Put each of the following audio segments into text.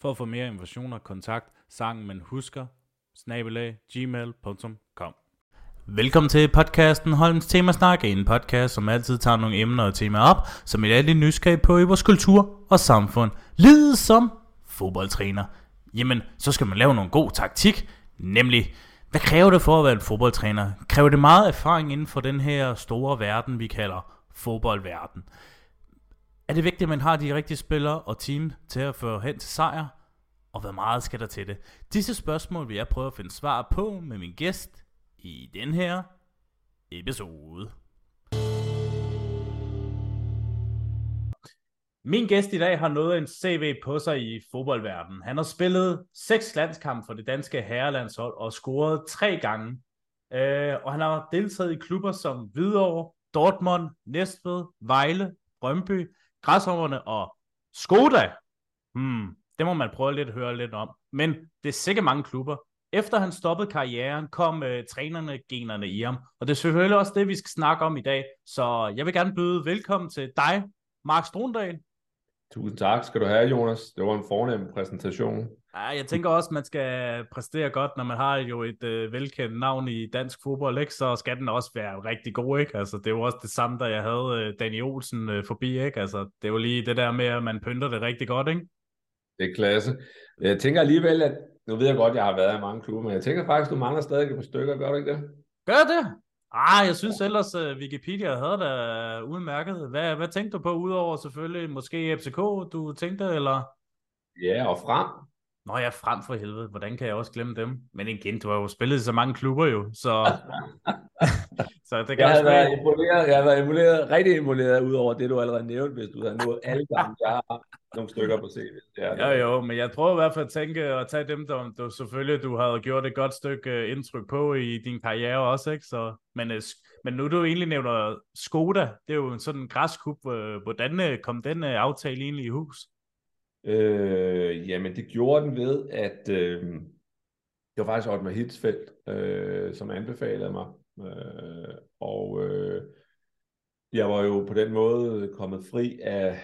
For at få mere informationer, kontakt sangen man husker, snabelag, gmail.com. Velkommen til podcasten Holms Temasnak, en podcast, som altid tager nogle emner og temaer op, som er lidt nysgerrig på i vores kultur og samfund. Lid som fodboldtræner. Jamen, så skal man lave nogle god taktik, nemlig hvad kræver det for at være en fodboldtræner? Kræver det meget erfaring inden for den her store verden, vi kalder fodboldverden? Er det vigtigt, at man har de rigtige spillere og team til at føre hen til sejr? Og hvad meget skal der til det? Disse spørgsmål vil jeg prøve at finde svar på med min gæst i den her episode. Min gæst i dag har noget en CV på sig i fodboldverdenen. Han har spillet seks landskampe for det danske herrelandshold og scoret tre gange. Øh, og han har deltaget i klubber som Hvidovre, Dortmund, Næstved, Vejle, Brøndby, Græshopperne og Skoda. Hmm, det må man prøve lidt at høre lidt om. Men det er sikkert mange klubber. Efter han stoppede karrieren, kom øh, trænerne generne i ham. Og det er selvfølgelig også det, vi skal snakke om i dag. Så jeg vil gerne byde velkommen til dig, Mark Strondal. Tusind tak skal du have, Jonas. Det var en fornem præsentation. Ja, jeg tænker også, at man skal præstere godt, når man har jo et øh, velkendt navn i dansk fodbold, ikke? så skal den også være rigtig god. Ikke? Altså, det er jo også det samme, da jeg havde øh, Danny Olsen øh, forbi. Ikke? Altså, det er jo lige det der med, at man pynter det rigtig godt. Ikke? Det er klasse. Jeg tænker alligevel, at nu ved jeg godt, at jeg har været i mange klubber, men jeg tænker faktisk, at du mangler stadig et par stykker. Gør du ikke det? Gør det? Ah, jeg synes ellers, at Wikipedia havde det udmærket. Hvad, hvad tænkte du på, udover selvfølgelig måske FCK, du tænkte, eller? Ja, og frem. Nå ja, frem for helvede. Hvordan kan jeg også glemme dem? Men igen, du har jo spillet i så mange klubber jo, så... så det kan jeg, har været imponeret, jeg har været imponeret, rigtig imponeret ud over det, du allerede nævnte, hvis du havde nået alle gange. Jeg har nogle stykker på CV. Ja, jo, men jeg prøver i hvert fald at tænke at tage dem, der du, selvfølgelig du har gjort et godt stykke øh, indtryk på i din karriere også, ikke? Så, men, øh, men nu du egentlig nævner Skoda, det er jo sådan en græskub. Øh, hvordan kom den aftale egentlig i hus? Øh, jamen, det gjorde den ved, at øh, det var faktisk Otmar Hitzfeldt, øh, som anbefalede mig. Øh, og øh, jeg var jo på den måde kommet fri af,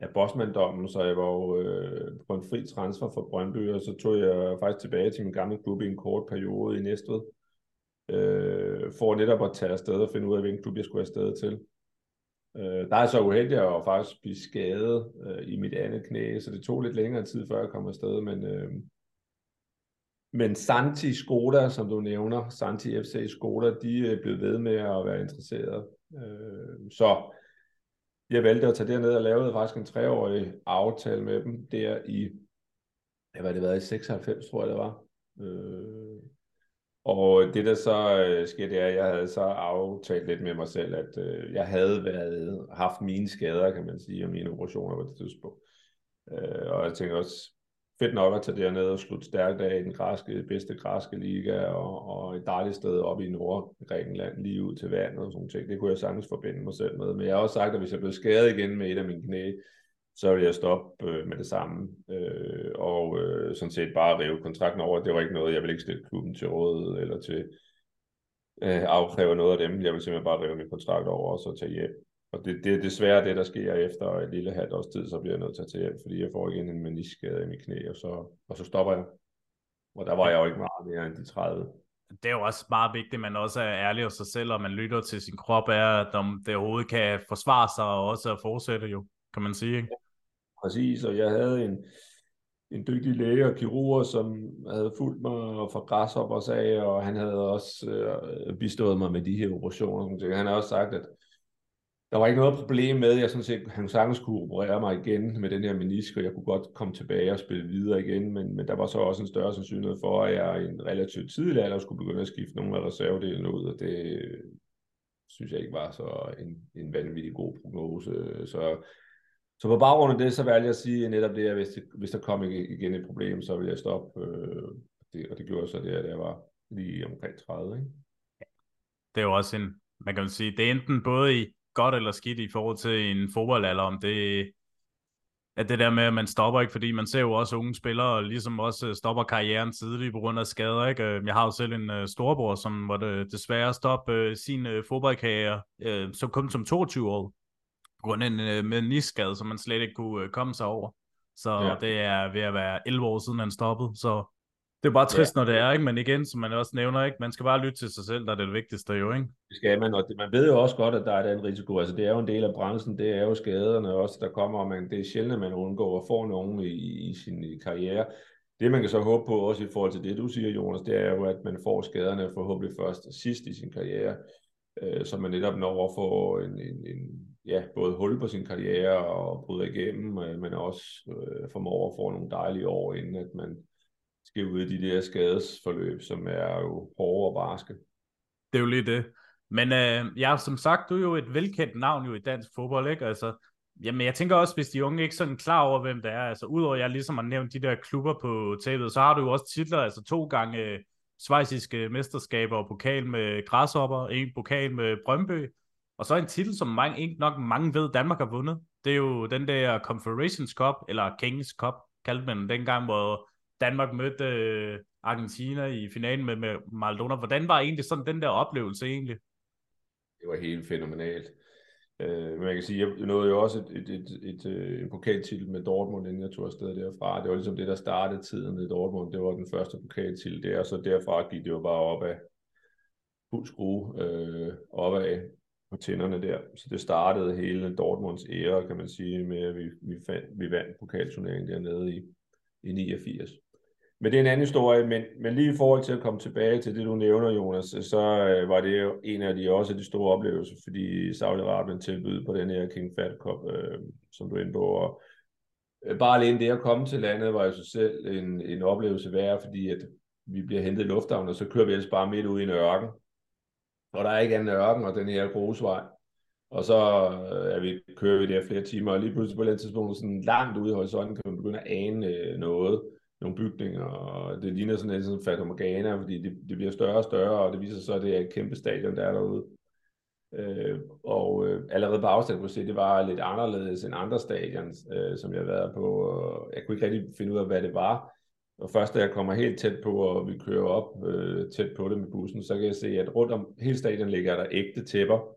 af Bosman-dommen, så jeg var jo øh, på en fri transfer fra Brøndby, og så tog jeg faktisk tilbage til min gamle klub i en kort periode i Næstved, øh, for netop at tage afsted og finde ud af, hvilken klub jeg skulle afsted til. Øh, der er så uheldig at faktisk blive skadet øh, i mit andet knæ, så det tog lidt længere tid, før jeg kom afsted, men, øh, men Santi Skoda, som du nævner, Santi FC Skoda, de øh, er blevet ved med at være interesseret. Øh, så jeg valgte at tage derned og lavede faktisk en treårig aftale med dem der i, hvad var det været, i 96, tror jeg det var. Øh, og det der så øh, skete, det er, at jeg havde så aftalt lidt med mig selv, at øh, jeg havde været, haft mine skader, kan man sige, og mine operationer på det tidspunkt. Øh, og jeg tænkte også, fedt nok at tage derned og slutte stærkt af i den græske, bedste græske liga, og, og et dejligt sted oppe i Nordgrækenland, lige ud til vandet og sådan ting. Det kunne jeg sagtens forbinde mig selv med. Men jeg har også sagt, at hvis jeg blev skadet igen med et af mine knæ, så ville jeg stoppe øh, med det samme, øh, og øh, sådan set bare rive kontrakten over. Det var ikke noget, jeg ville ikke stille klubben til råd, eller til øh, afkræve noget af dem. Jeg vil simpelthen bare rive min kontrakt over, og så tage hjem. Og det, det er desværre det, der sker efter et lille halvt års tid, så bliver jeg nødt til at tage hjem, fordi jeg får igen en meniskade i mit knæ, og så, og så stopper jeg. Og der var jeg jo ikke meget mere end de 30. Det er jo også meget vigtigt, at man også er ærlig hos sig selv, og man lytter til sin krop, er, at om det overhovedet kan forsvare sig, og også at fortsætte jo, kan man sige. Ikke? Præcis, og jeg havde en, en dygtig læge og kirurg, som havde fulgt mig fra græshoppers af, og han havde også øh, bistået mig med de her operationer. Han har også sagt, at der var ikke noget problem med, at jeg sådan set, han sagtens kunne operere mig igen med den her menisk, og jeg kunne godt komme tilbage og spille videre igen, men, men der var så også en større sandsynlighed for, at jeg i en relativt tidlig alder skulle begynde at skifte nogle af reservedelene ud, og det øh, synes jeg ikke var så en, en vanvittig god prognose. Så så på baggrund af det, så valgte jeg at sige netop det, at hvis, det, hvis der kom igen et problem, så ville jeg stoppe. Øh, det, og det gjorde så det, at jeg var lige omkring 30. Ikke? Det er jo også en, man kan sige, det er enten både i godt eller skidt i forhold til en fodboldalder, om det at det der med, at man stopper ikke, fordi man ser jo også unge spillere, ligesom også stopper karrieren tidligt på grund af skader. Ikke? Jeg har jo selv en uh, storebror, som måtte desværre stoppe uh, sin uh, fodboldkarriere, uh, som kom som 22 år, på grund af en uh, menisskade, som man slet ikke kunne uh, komme sig over. Så ja. det er ved at være 11 år siden, han stoppede. Så det er bare trist, ja. når det er, ikke? men igen, som man også nævner, ikke? man skal bare lytte til sig selv, der er det vigtigste jo, ikke? Det skal man, og det, man ved jo også godt, at der er den risiko, altså det er jo en del af branchen, det er jo skaderne også, der kommer, og man, det er sjældent, at man undgår at få nogen i, i sin karriere. Det man kan så håbe på, også i forhold til det, du siger, Jonas, det er jo, at man får skaderne forhåbentlig først og sidst i sin karriere, øh, så man netop når at få en, en, en ja, både hul på sin karriere og bryder igennem, øh, men også øh, formår at få nogle dejlige år, inden at man skal ud i de der skadesforløb, som er jo hårde og barske. Det er jo lige det. Men øh, ja, som sagt, du er jo et velkendt navn jo i dansk fodbold, ikke? Altså, jamen, jeg tænker også, hvis de unge ikke sådan klar over, hvem det er, altså udover at jeg ligesom har nævnt de der klubber på tabet, så har du jo også titler, altså to gange øh, svejsiske mesterskaber og pokal med Græshopper, en pokal med Brøndby, og så en titel, som mange, ikke nok mange ved, Danmark har vundet. Det er jo den der Confederations Cup, eller Kings Cup, kaldte man den dengang, hvor Danmark mødte øh, Argentina i finalen med, med Maradona. Hvordan var egentlig sådan den der oplevelse egentlig? Det var helt fænomenalt. Øh, men man kan sige, jeg nåede jo også et, et, et, et, et, en pokaltitel med Dortmund, inden jeg tog afsted derfra. Det var ligesom det, der startede tiden i Dortmund. Det var den første pokaltitel der, og så derfra gik det jo bare op af fuld skrue øh, opad på tænderne der. Så det startede hele Dortmunds ære, kan man sige, med at vi, vi, fandt, vi vandt pokalturneringen dernede i, i 89. Men det er en anden historie, men, men lige i forhold til at komme tilbage til det, du nævner, Jonas, så øh, var det jo en af de også de store oplevelser, fordi Saudi-Arabien tilbød på den her King Fat Cup, øh, som du er inde på. Og, øh, bare alene det at komme til landet var jo sig selv en, en oplevelse værd, fordi at vi bliver hentet i lufthavnen, og så kører vi ellers bare midt ud i en ørken. Og der er ikke anden ørken, og den her grusvej. Og så øh, er vi, kører vi der flere timer, og lige pludselig på et tidspunkt, sådan langt ude i horisonten, kan man begynde at ane øh, noget nogle bygninger, og det ligner sådan lidt sådan Fata Morgana, fordi det, det bliver større og større, og det viser sig så, at det er et kæmpe stadion, der er derude. Øh, og øh, allerede på afstand kunne se, at det var lidt anderledes end andre stadions, øh, som jeg har været på. Og jeg kunne ikke rigtig finde ud af, hvad det var. Og først da jeg kommer helt tæt på, og vi kører op øh, tæt på det med bussen, så kan jeg se, at rundt om hele stadion ligger der ægte tæpper.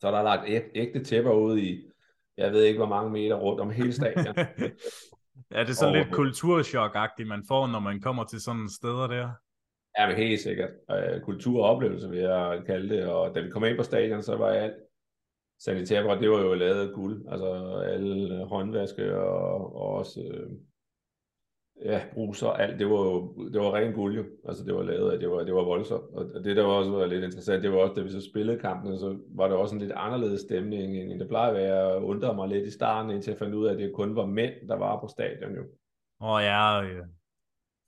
Så der er lagt ægte tæpper ud i, jeg ved ikke hvor mange meter rundt om hele stadion. Ja, det er sådan lidt kulturchok-agtigt, man får, når man kommer til sådan steder der. Ja, men helt sikkert. Uh, kultur og oplevelse, vil jeg kalde det. Og da vi kom ind på stadion, så var alt sanitærbræt, det var jo lavet af guld. Altså alle håndvaske og, og også uh, ja, bruser, alt, det var jo det var ren guld jo. Altså det var lavet af, det var, det var voldsomt. Og det der var også var lidt interessant, det var også, da vi så spillede kampen, så var der også en lidt anderledes stemning, end det plejer at være. Jeg undrede mig lidt i starten, indtil jeg fandt ud af, at det kun var mænd, der var på stadion jo. Åh oh, ja, ja.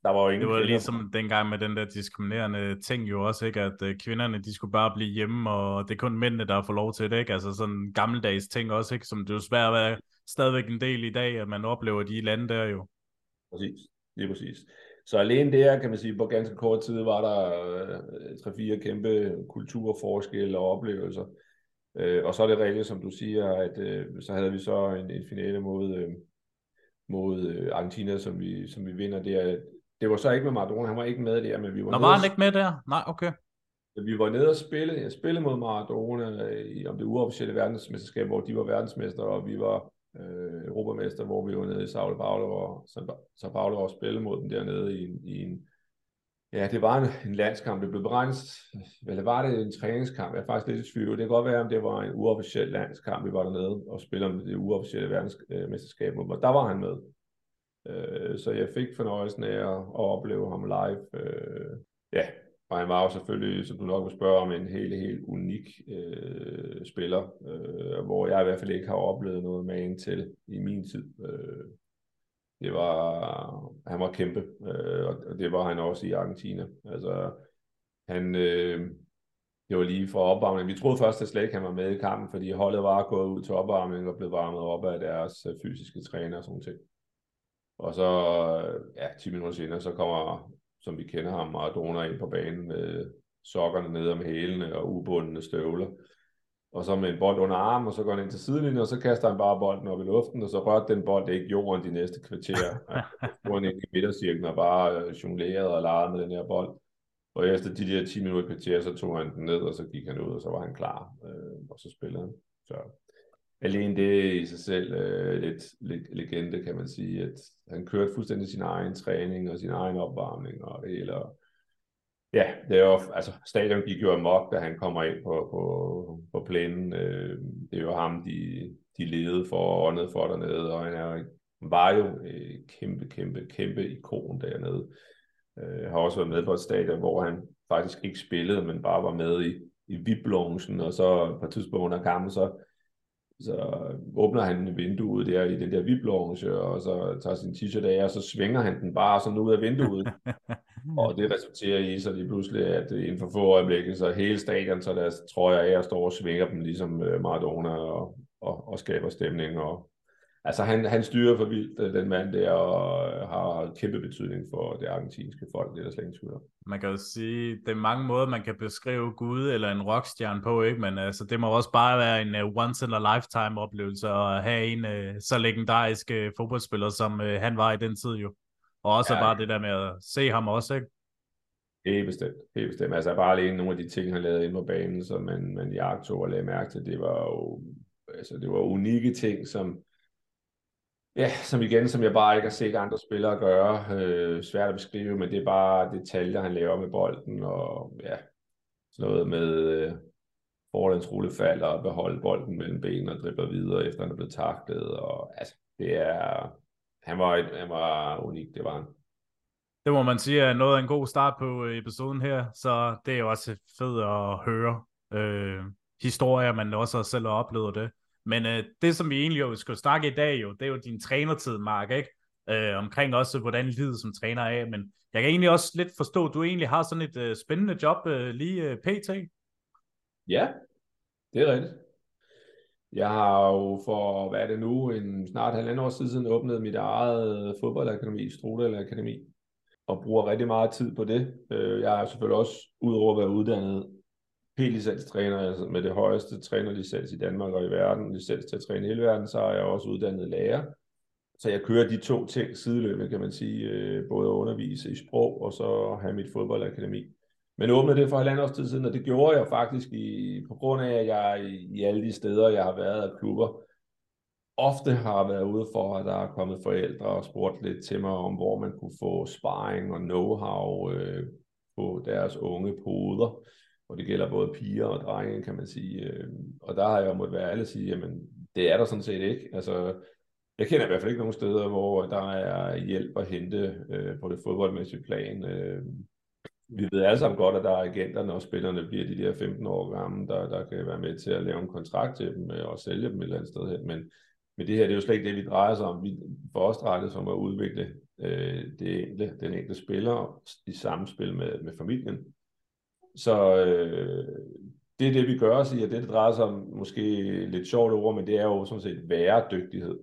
Der var jo ingen det var kvinder. ligesom dengang med den der diskriminerende ting jo også, ikke? at uh, kvinderne de skulle bare blive hjemme, og det er kun mændene, der får lov til det, ikke? altså sådan en gammeldags ting også, ikke? som det er jo svært at være stadigvæk en del i dag, at man oplever de lande der jo. Præcis, lige præcis. Så alene der, kan man sige, på ganske kort tid var der øh, tre-fire kæmpe kulturforskelle og oplevelser. Øh, og så er det rigtigt, som du siger, at øh, så havde vi så en, en finale mod, øh, mod øh, Argentina, som vi, som vi vinder der. Det var så ikke med Maradona, han var ikke med der, men vi var Nå, var han ikke med der? Nej, okay. Vi var nede og spille, jeg spillede mod Maradona i, om det uofficielle verdensmesterskab, hvor de var verdensmester, og vi var øh, Europamester, hvor vi var nede i Sao Paulo og Sao Paulo også spille mod dem dernede i, en, i en Ja, det var en, en landskamp. Det blev beregnet, eller var det en træningskamp? Jeg er faktisk lidt i tvivl. Det kan godt være, om det var en uofficiel landskamp, vi var dernede og spillede om det uofficielle verdensmesterskab. Og der var han med. Øh, så jeg fik fornøjelsen af at, at opleve ham live. Øh, ja, og han var jo selvfølgelig, som du nok vil spørge om, en helt, helt unik øh, spiller, øh, hvor jeg i hvert fald ikke har oplevet noget med en til i min tid. Øh, det var, han var kæmpe, øh, og det var han også i Argentina. Altså, han, øh, det var lige for opvarmning. Vi troede først, at slet ikke han var med i kampen, fordi holdet var gået ud til opvarmning og blev varmet op af deres øh, fysiske træner og sådan ting. Og så, øh, ja, 10 minutter senere, så kommer, som vi kender ham, Maradona ind på banen med sokkerne ned om hælene og ubundne støvler. Og så med en bold under armen, og så går han ind til sidelinjen, og så kaster han bare bolden op i luften, og så rørte den bold ikke jorden de næste kvarter. Så han ind i midtercirklen og bare øh, jonglerede og legede med den her bold. Og efter de der 10 minutter kvarter, så tog han den ned, og så gik han ud, og så var han klar, øh, og så spillede han. Så alene det i sig selv øh, lidt, lidt legende, kan man sige, at han kørte fuldstændig sin egen træning og sin egen opvarmning og det hele. Ja, det er jo, altså stadion gik jo amok, da han kommer ind på, på, på plænen. Øh, det er jo ham, de, de levede for og åndede for dernede, og han er, var jo et kæmpe, kæmpe, kæmpe ikon dernede. Øh, har også været med på et stadion, hvor han faktisk ikke spillede, men bare var med i, i vip og så på et tidspunkt under kampen, så, så åbner han vinduet der i den der vip og så tager sin t-shirt af, og så svinger han den bare sådan ud af vinduet. og det resulterer i så lige pludselig, at inden for få øjeblikke, så hele stadion, så der tror jeg af og står og svinger dem ligesom øh, Maradona og, og, og skaber stemning og, altså han, han styrer for vildt, øh, den mand der, og øh, har kæmpe betydning for det argentinske folk, det er der slet ingen Man kan jo sige, det er mange måder, man kan beskrive Gud eller en rockstjerne på, ikke? men altså, det må også bare være en uh, once in a lifetime oplevelse at have en uh, så legendarisk uh, fodboldspiller, som uh, han var i den tid jo. Og også ja, bare det der med at se ham også, ikke? Helt bestemt, helt bestemt. Altså bare alene nogle af de ting, han lavede ind på banen, som man, man jagtog og lagde mærke til, det var jo altså, det var unikke ting, som, Ja, som igen, som jeg bare ikke har set andre spillere gøre. Øh, svært at beskrive, men det er bare detaljer, han laver med bolden, og ja, sådan noget med øh, forlæns rullefald og beholde bolden mellem benene og dribler videre, efter han er blevet taklet, og altså, det er, han var, et, han var unik, det var han. Det må man sige er noget af en god start på øh, episoden her, så det er jo også fedt at høre øh, historier, man også selv har oplevet det. Men øh, det, som vi egentlig jo skal snakke i dag, jo, det er jo din trænertid, Mark, ikke? Øh, omkring også, hvordan livet som træner er. Men jeg kan egentlig også lidt forstå, at du egentlig har sådan et øh, spændende job øh, lige øh, pt. Ja, det er rigtigt. Jeg har jo for, hvad er det nu, en snart halvandet år siden åbnet mit eget øh, fodboldakademi, Strudel Akademi, og bruger rigtig meget tid på det. Øh, jeg er selvfølgelig også, udover at være uddannet P-licenstræner, altså med det højeste trænerlicens i Danmark og i verden, licens til at træne hele verden, så er jeg også uddannet lærer. Så jeg kører de to ting sideløbende, kan man sige, øh, både at undervise i sprog og så have mit fodboldakademi. Men åbnede det for halvandet års tid siden, og det gjorde jeg faktisk i, på grund af, at jeg i, i alle de steder, jeg har været af klubber, ofte har været ude for, at der er kommet forældre og spurgt lidt til mig om, hvor man kunne få sparring og know-how øh, på deres unge poder og det gælder både piger og drenge, kan man sige. Øh. Og der har jeg måttet være alle sige, jamen, det er der sådan set ikke. Altså, jeg kender i hvert fald ikke nogen steder, hvor der er hjælp at hente øh, på det fodboldmæssige plan. Øh, vi ved alle sammen godt, at der er agenter, når spillerne bliver de der 15 år gamle, der, der kan være med til at lave en kontrakt til dem øh, og sælge dem et eller andet sted hen. Men, men det her, det er jo slet ikke det, vi drejer sig om. Vi, for os drejer det som at udvikle øh, det enkelte, den enkelte spiller i samspil med, med familien. Så øh, det er det, vi gør, siger det, det drejer sig om måske lidt sjovt ord, men det er jo sådan set væredygtighed.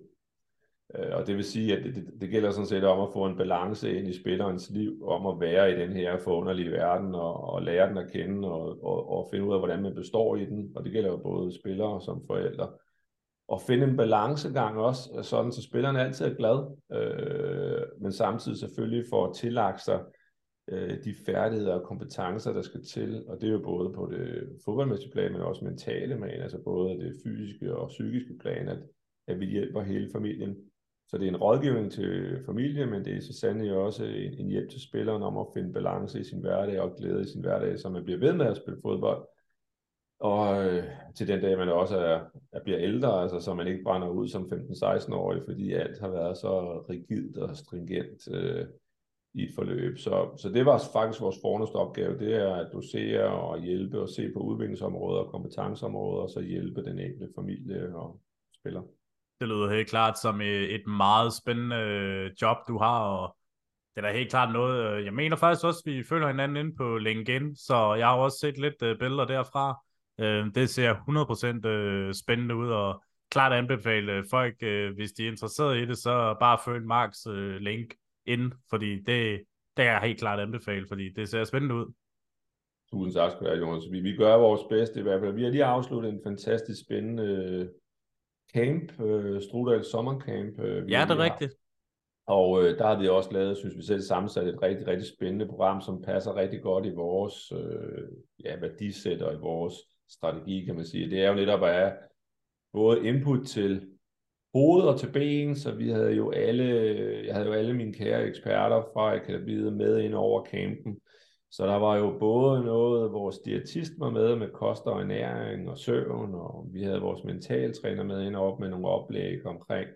Øh, og det vil sige, at det, det, det gælder sådan set om at få en balance ind i spillerens liv, om at være i den her forunderlige verden, og, og lære den at kende, og, og, og finde ud af, hvordan man består i den. Og det gælder jo både spillere som forældre. Og finde en balancegang også, sådan så spilleren altid er glad, øh, men samtidig selvfølgelig får tillagt sig øh, de færdigheder og kompetencer, der skal til, og det er jo både på det fodboldmæssige plan, men også mentale plan, altså både det fysiske og psykiske plan, at, at vi hjælper hele familien. Så det er en rådgivning til familien, men det er så sandelig også en, en hjælp til spilleren om at finde balance i sin hverdag og glæde i sin hverdag, så man bliver ved med at spille fodbold. Og øh, til den dag, man også er, er bliver ældre, altså, så man ikke brænder ud som 15-16-årig, fordi alt har været så rigidt og stringent. Øh, i et forløb. Så, så det var faktisk vores fornemmeste opgave, det er at dosere og hjælpe og se på udviklingsområder og kompetenceområder, og så hjælpe den enkelte familie og spiller. Det lyder helt klart som øh, et meget spændende øh, job, du har, og det er da helt klart noget. Øh, jeg mener faktisk også, at vi følger hinanden ind på LinkedIn, så jeg har også set lidt billeder derfra. Det ser 100% spændende ud, og klart anbefale folk, hvis de er interesseret i det, så bare følg Marks link ind, fordi det, det er jeg helt klart anbefale, fordi det ser spændende ud. Tusind tak skal du have, Jonas. Vi, vi gør vores bedste i hvert fald. Vi har lige afsluttet en fantastisk spændende camp, uh, Strudal Sommercamp. Uh, ja, det er rigtigt. Og øh, der har vi også lavet, synes vi selv, sammensat et rigtig, rigtig spændende program, som passer rigtig godt i vores øh, ja, værdisæt og i vores strategi, kan man sige. Det er jo netop at have både input til hoved og til ben, så vi havde jo alle, jeg havde jo alle mine kære eksperter fra akademiet med ind over campen. Så der var jo både noget, vores diætist var med med kost og ernæring og søvn, og vi havde vores mentaltræner med ind op med nogle oplæg omkring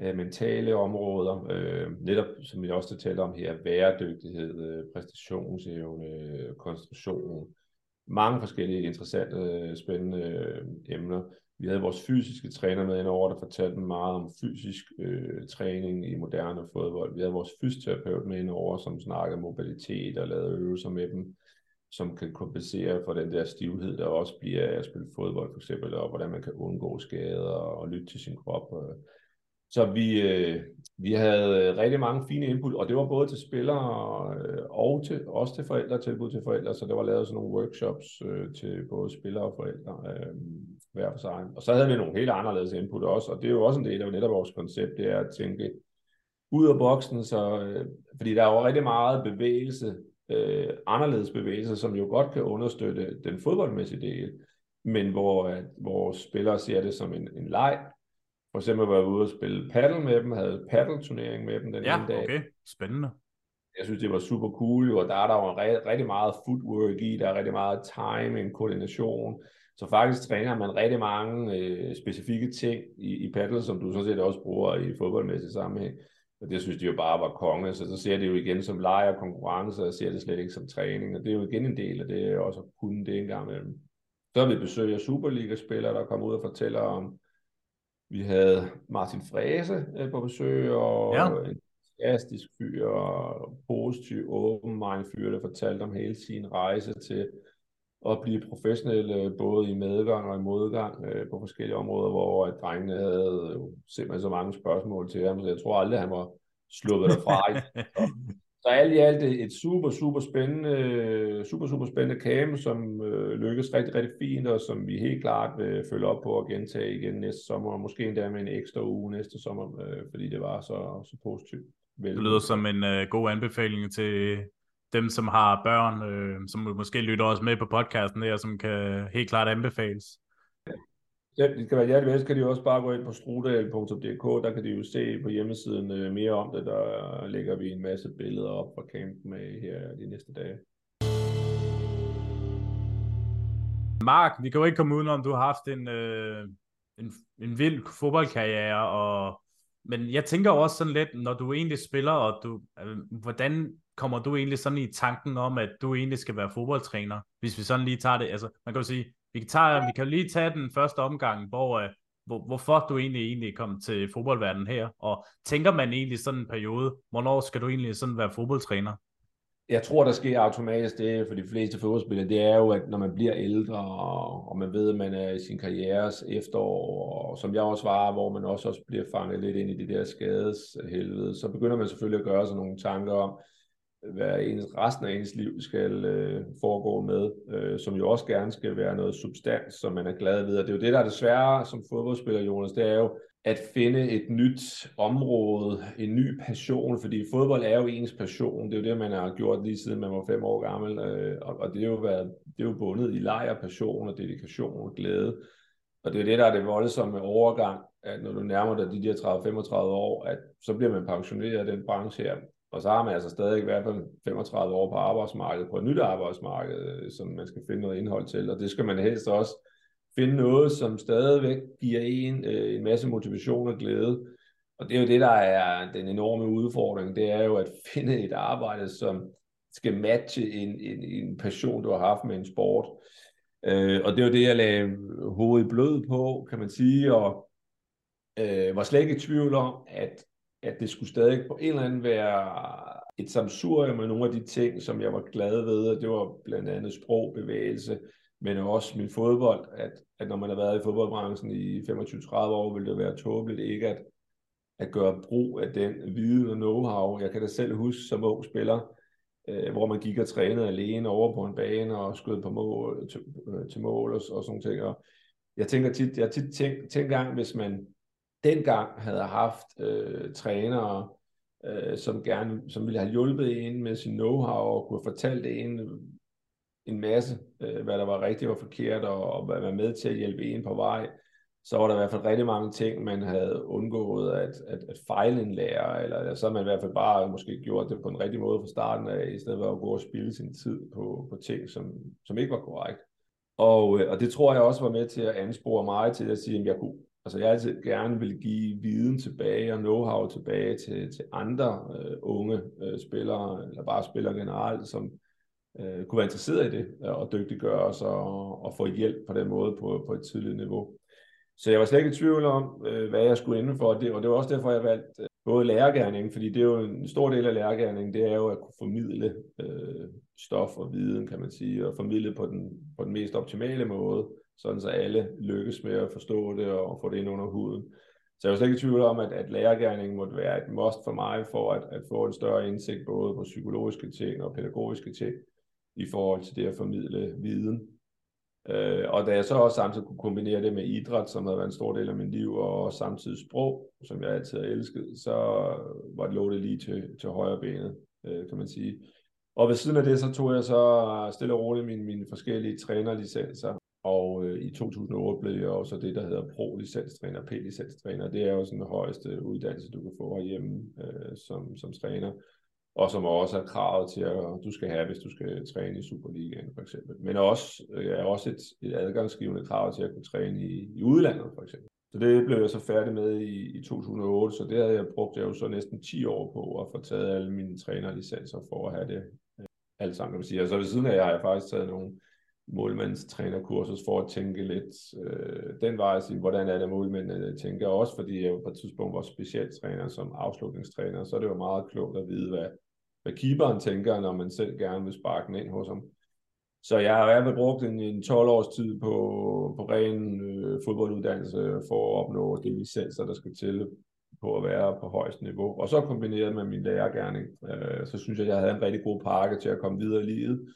øh, mentale områder, øh, netop som vi også talte om her, væredygtighed, øh, præstationsevne, øh, konstruktion, mange forskellige interessante, øh, spændende øh, emner. Vi havde vores fysiske træner med indover, der fortalte meget om fysisk øh, træning i moderne fodbold. Vi havde vores fysioterapeut med indover, som snakkede mobilitet og lavede øvelser med dem, som kan kompensere for den der stivhed, der også bliver af at spille fodbold for eksempel, og hvordan man kan undgå skader og lytte til sin krop. Så vi, øh, vi havde øh, rigtig mange fine input, og det var både til spillere øh, og til, også til forældre, tilbud til forældre, så der var lavet sådan nogle workshops øh, til både spillere og forældre øh, hver for sig. Og så havde vi nogle helt anderledes input også, og det er jo også en del af netop vores koncept, det er at tænke ud af boksen, så, øh, fordi der er jo rigtig meget bevægelse, øh, anderledes bevægelse, som jo godt kan understøtte den fodboldmæssige del, men hvor, at vores spillere ser det som en, en leg, for eksempel var jeg ude og spille paddle med dem, havde paddle-turnering med dem den ja, ene dag. okay. Spændende. Jeg synes, det var super cool, og der er der jo rigtig, rigtig meget footwork i, der er rigtig meget timing, koordination. Så faktisk træner man rigtig mange øh, specifikke ting i, i paddle, som du sådan set også bruger i fodboldmæssig sammenhæng. Og det synes de jo bare var konge, så så ser det jo igen som leg og konkurrence, og ser det slet ikke som træning. Og det er jo igen en del af det, også at kunne det en gang imellem. Så har vi besøg af Superliga-spillere, der kommer ud og fortæller om, vi havde Martin Fræse øh, på besøg, og ja. en fantastisk fyr, og positiv, åben mind fyr, der fortalte om hele sin rejse til at blive professionel, øh, både i medgang og i modgang øh, på forskellige områder, hvor drengene havde jo simpelthen så mange spørgsmål til ham, så jeg tror aldrig, han var sluppet derfra. Så alt i alt et super, super spændende, super, super spændende camp, som øh, lykkes rigtig, rigtig fint, og som vi helt klart vil følge op på og gentage igen næste sommer, og måske endda med en ekstra uge næste sommer, øh, fordi det var så, så positivt. Vel. Det lyder som en øh, god anbefaling til dem, som har børn, øh, som måske lytter også med på podcasten der, som kan helt klart anbefales. Ja, det skal være hjertelig velkommen. kan de også bare gå ind på strudal.dk, der kan de jo se på hjemmesiden øh, mere om det, der lægger vi en masse billeder op fra campen med her de næste dage. Mark, vi kan jo ikke komme udenom, du har haft en, øh, en, en vild fodboldkarriere, og, men jeg tænker også sådan lidt, når du egentlig spiller, og du, øh, hvordan kommer du egentlig sådan i tanken om, at du egentlig skal være fodboldtræner, hvis vi sådan lige tager det, altså man kan jo sige, vi kan, tage, vi kan lige tage den første omgang, hvor, øh, hvor, hvorfor du egentlig, egentlig kom til fodboldverdenen her, og tænker man egentlig sådan en periode, hvornår skal du egentlig sådan være fodboldtræner? Jeg tror, der sker automatisk det for de fleste fodboldspillere, det er jo, at når man bliver ældre, og man ved, at man er i sin karrieres efterår, og som jeg også var, hvor man også, også bliver fanget lidt ind i det der skadeshelvede, så begynder man selvfølgelig at gøre sig nogle tanker om, hvad ens, resten af ens liv skal øh, foregå med, øh, som jo også gerne skal være noget substans, som man er glad ved. Og det er jo det, der er det svære som fodboldspiller, Jonas, det er jo at finde et nyt område, en ny passion, fordi fodbold er jo ens passion. Det er jo det, man har gjort lige siden man var fem år gammel, øh, og, og det er jo været, det er jo bundet i lejr, passion og dedikation og glæde. Og det er det, der er det voldsomme overgang, at når du nærmer dig de der 30-35 år, at så bliver man pensioneret af den branche her. Og så har man altså stadig i hvert fald 35 år på arbejdsmarkedet, på et nyt arbejdsmarked, øh, som man skal finde noget indhold til. Og det skal man helst også finde noget, som stadigvæk giver en øh, en masse motivation og glæde. Og det er jo det, der er den enorme udfordring. Det er jo at finde et arbejde, som skal matche en, en, en passion, du har haft med en sport. Øh, og det er jo det, jeg lagde hovedet blød på, kan man sige, og øh, var slet ikke i tvivl om, at at det skulle stadig på en eller anden være et samsurium med nogle af de ting, som jeg var glad ved, og det var blandt andet sprog, bevægelse, men også min fodbold, at, at når man har været i fodboldbranchen i 25-30 år, ville det være tåbeligt ikke at, at gøre brug af den viden og know-how. Jeg kan da selv huske som ung spiller, øh, hvor man gik og trænede alene over på en bane og skød på mål, øh, til, øh, til mål og, og sådan ting. Og jeg tænker tit, jeg tit tænkt, tænkt gang, hvis man dengang havde haft øh, trænere, øh, som gerne som ville have hjulpet en med sin know-how og kunne have fortalt en øh, en masse, øh, hvad der var rigtigt og forkert, og, og være med til at hjælpe en på vej, så var der i hvert fald rigtig mange ting, man havde undgået at, at, at fejle en lærer, eller så havde man i hvert fald bare måske gjort det på en rigtig måde fra starten af, i stedet for at gå og spille sin tid på, på ting, som, som ikke var korrekt. Og, øh, og det tror jeg også var med til at anspore mig til at sige, at jeg kunne Altså jeg altid gerne vil give viden tilbage og know-how tilbage til, til andre øh, unge øh, spillere, eller bare spillere generelt, som, øh, kunne være interesseret i det, øh, og dygtiggøre os og, og få hjælp på den måde på, på et tidligt niveau. Så jeg var slet ikke i tvivl om, øh, hvad jeg skulle inden for, det, og det var også derfor, jeg valgte øh, både lærergærning, fordi det er jo en stor del af lærergærningen, det er jo at kunne formidle øh, stof og viden, kan man sige, og formidle på den, på den mest optimale måde, sådan så alle lykkes med at forstå det og få det ind under huden. Så jeg er slet ikke i tvivl om, at, at lærergærningen måtte være et must for mig, for at, at få en større indsigt både på psykologiske ting og pædagogiske ting i forhold til det at formidle viden. Øh, og da jeg så også samtidig kunne kombinere det med idræt, som har været en stor del af mit liv, og samtidig sprog, som jeg altid har elsket, så var det lå lige til, til højre benet, øh, kan man sige. Og ved siden af det, så tog jeg så stille og roligt mine, mine forskellige trænerlicenser, og øh, i 2008 blev jeg også det, der hedder pro-licenstræner, P-licenstræner. Det er jo sådan den højeste uddannelse, du kan få herhjemme øh, som, som træner og som også er kravet til, at du skal have, hvis du skal træne i Superligaen for eksempel. Men også, øh, er også et, et adgangsgivende krav til at kunne træne i, i udlandet for eksempel. Så det blev jeg så færdig med i, i 2008, så det havde jeg brugt jeg jo så næsten 10 år på at få taget alle mine trænerlicenser for at have det øh, alt sammen, kan man sige. Og så ved siden af, jeg har jeg faktisk taget nogle målmandstrænerkursus for at tænke lidt øh, den vej, og sige, hvordan er det målmændene tænker, også fordi jeg på et tidspunkt var specialtræner som afslutningstræner, så er det jo meget klogt at vide, hvad, hvad keeperen tænker, når man selv gerne vil sparke den ind hos ham. Så jeg har i hvert fald brugt en, en 12 års tid på, på ren øh, fodbolduddannelse for at opnå de licenser, der skal til på at være på højst niveau. Og så kombineret med min lærergærning, øh, så synes jeg, at jeg havde en rigtig god pakke til at komme videre i livet,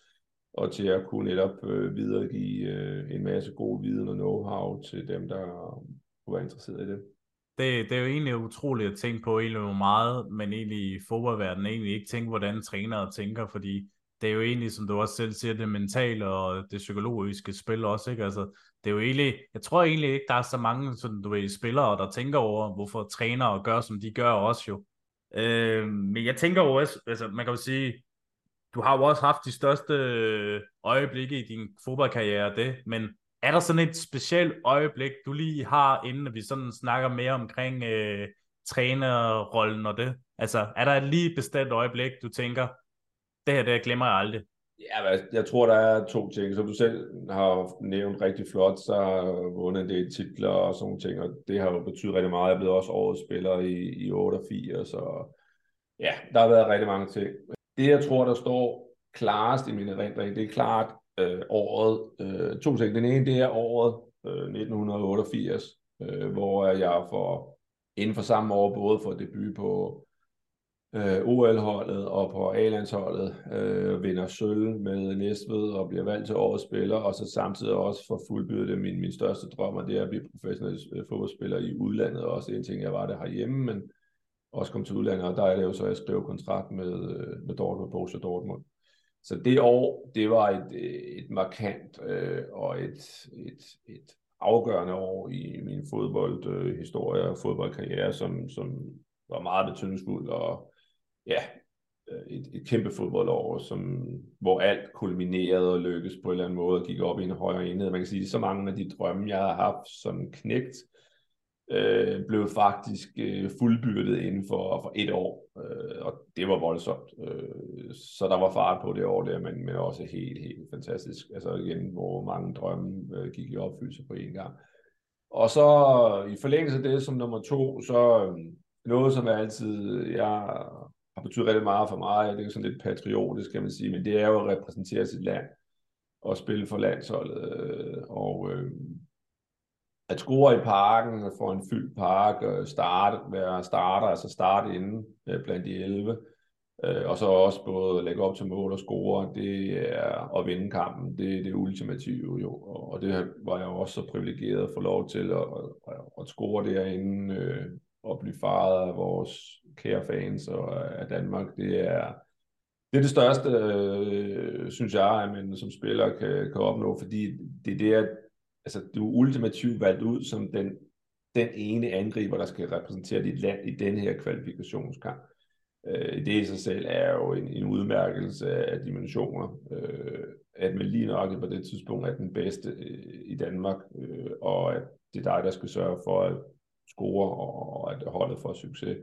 og til at kunne netop øh, videregive øh, en masse god viden og know-how til dem, der kunne være interesseret i det det, det er jo egentlig utroligt at tænke på, egentlig hvor meget man egentlig i fodboldverdenen egentlig ikke tænker, hvordan trænere tænker, fordi det er jo egentlig, som du også selv siger, det mentale og det psykologiske spil også, ikke? Altså, det er jo egentlig, jeg tror egentlig ikke, der er så mange sådan, du ved, spillere, der tænker over, hvorfor trænere gør, som de gør også jo. Øh, men jeg tænker jo også, altså man kan jo sige, du har jo også haft de største øh, øjeblikke i din fodboldkarriere, det, men er der sådan et specielt øjeblik, du lige har, inden vi sådan snakker mere omkring øh, trænerrollen og det? Altså, er der et lige bestemt øjeblik, du tænker, det her, det glemmer jeg aldrig? Ja, altså, jeg tror, der er to ting. Som du selv har nævnt rigtig flot, så har vundet en del titler og sådan nogle ting, og det har jo betydet rigtig meget. Jeg er blevet også årets spiller i, i 88, så ja, der har været rigtig mange ting. Det, jeg tror, der står klarest i min erindring, det er klart øh, året. Øh, to ting. Den ene, det er året øh, 1988, øh, hvor jeg for inden for samme år både får debut på øh, OL-holdet og på A-landsholdet, øh, vinder sølv med Næstved og bliver valgt til årets spiller, og så samtidig også for fuldbyrdet min, min største drøm, og det er at blive professionel øh, fodboldspiller i udlandet. Også en ting, jeg var det herhjemme, men også kom til udlandet, og der er det jo så, at jeg skrev kontrakt med, øh, med Dortmund, Borussia Dortmund. Så det år, det var et, øh, et markant øh, og et, et, et afgørende år i min fodboldhistorie øh, og fodboldkarriere, som, som var meget betydningsfuld og ja, øh, et, et kæmpe fodboldår, som, hvor alt kulminerede og lykkedes på en eller anden måde og gik op i en højere enhed. Man kan sige, så mange af de drømme, jeg har haft som knægt, øh, øh, blev faktisk øh, fuldbyrdet inden for, for et år, øh, og det var voldsomt. Øh, så der var fart på det år der, men, men også helt, helt fantastisk. Altså igen, hvor mange drømme øh, gik i opfyldelse på én gang. Og så i forlængelse af det som nummer to, så øh, noget, som jeg altid jeg har betydet rigtig meget for mig. Det er sådan lidt patriotisk, kan man sige, men det er jo at repræsentere sit land og spille for landsholdet. Øh, og øh, at score i parken, få en fyldt park, øh, starte, være starter, altså starte inden øh, blandt de 11, øh, og så også både lægge op til mål og score, det er at vinde kampen, det er det ultimative jo, og det var jeg også så privilegeret at få lov til at, at, at score derinde, og blive faret af vores kære fans og af Danmark, det er, det er det største, øh, synes jeg, at man som spiller kan, kan opnå, fordi det er det, altså, du er ultimativt valgt ud som den, den ene angriber, der skal repræsentere dit land i den her kvalifikationskamp. Øh, det i sig selv er jo en, en udmærkelse af dimensioner, øh, at man lige nok på det tidspunkt er den bedste øh, i Danmark, øh, og at det er dig, der skal sørge for at score, og at holdet får succes.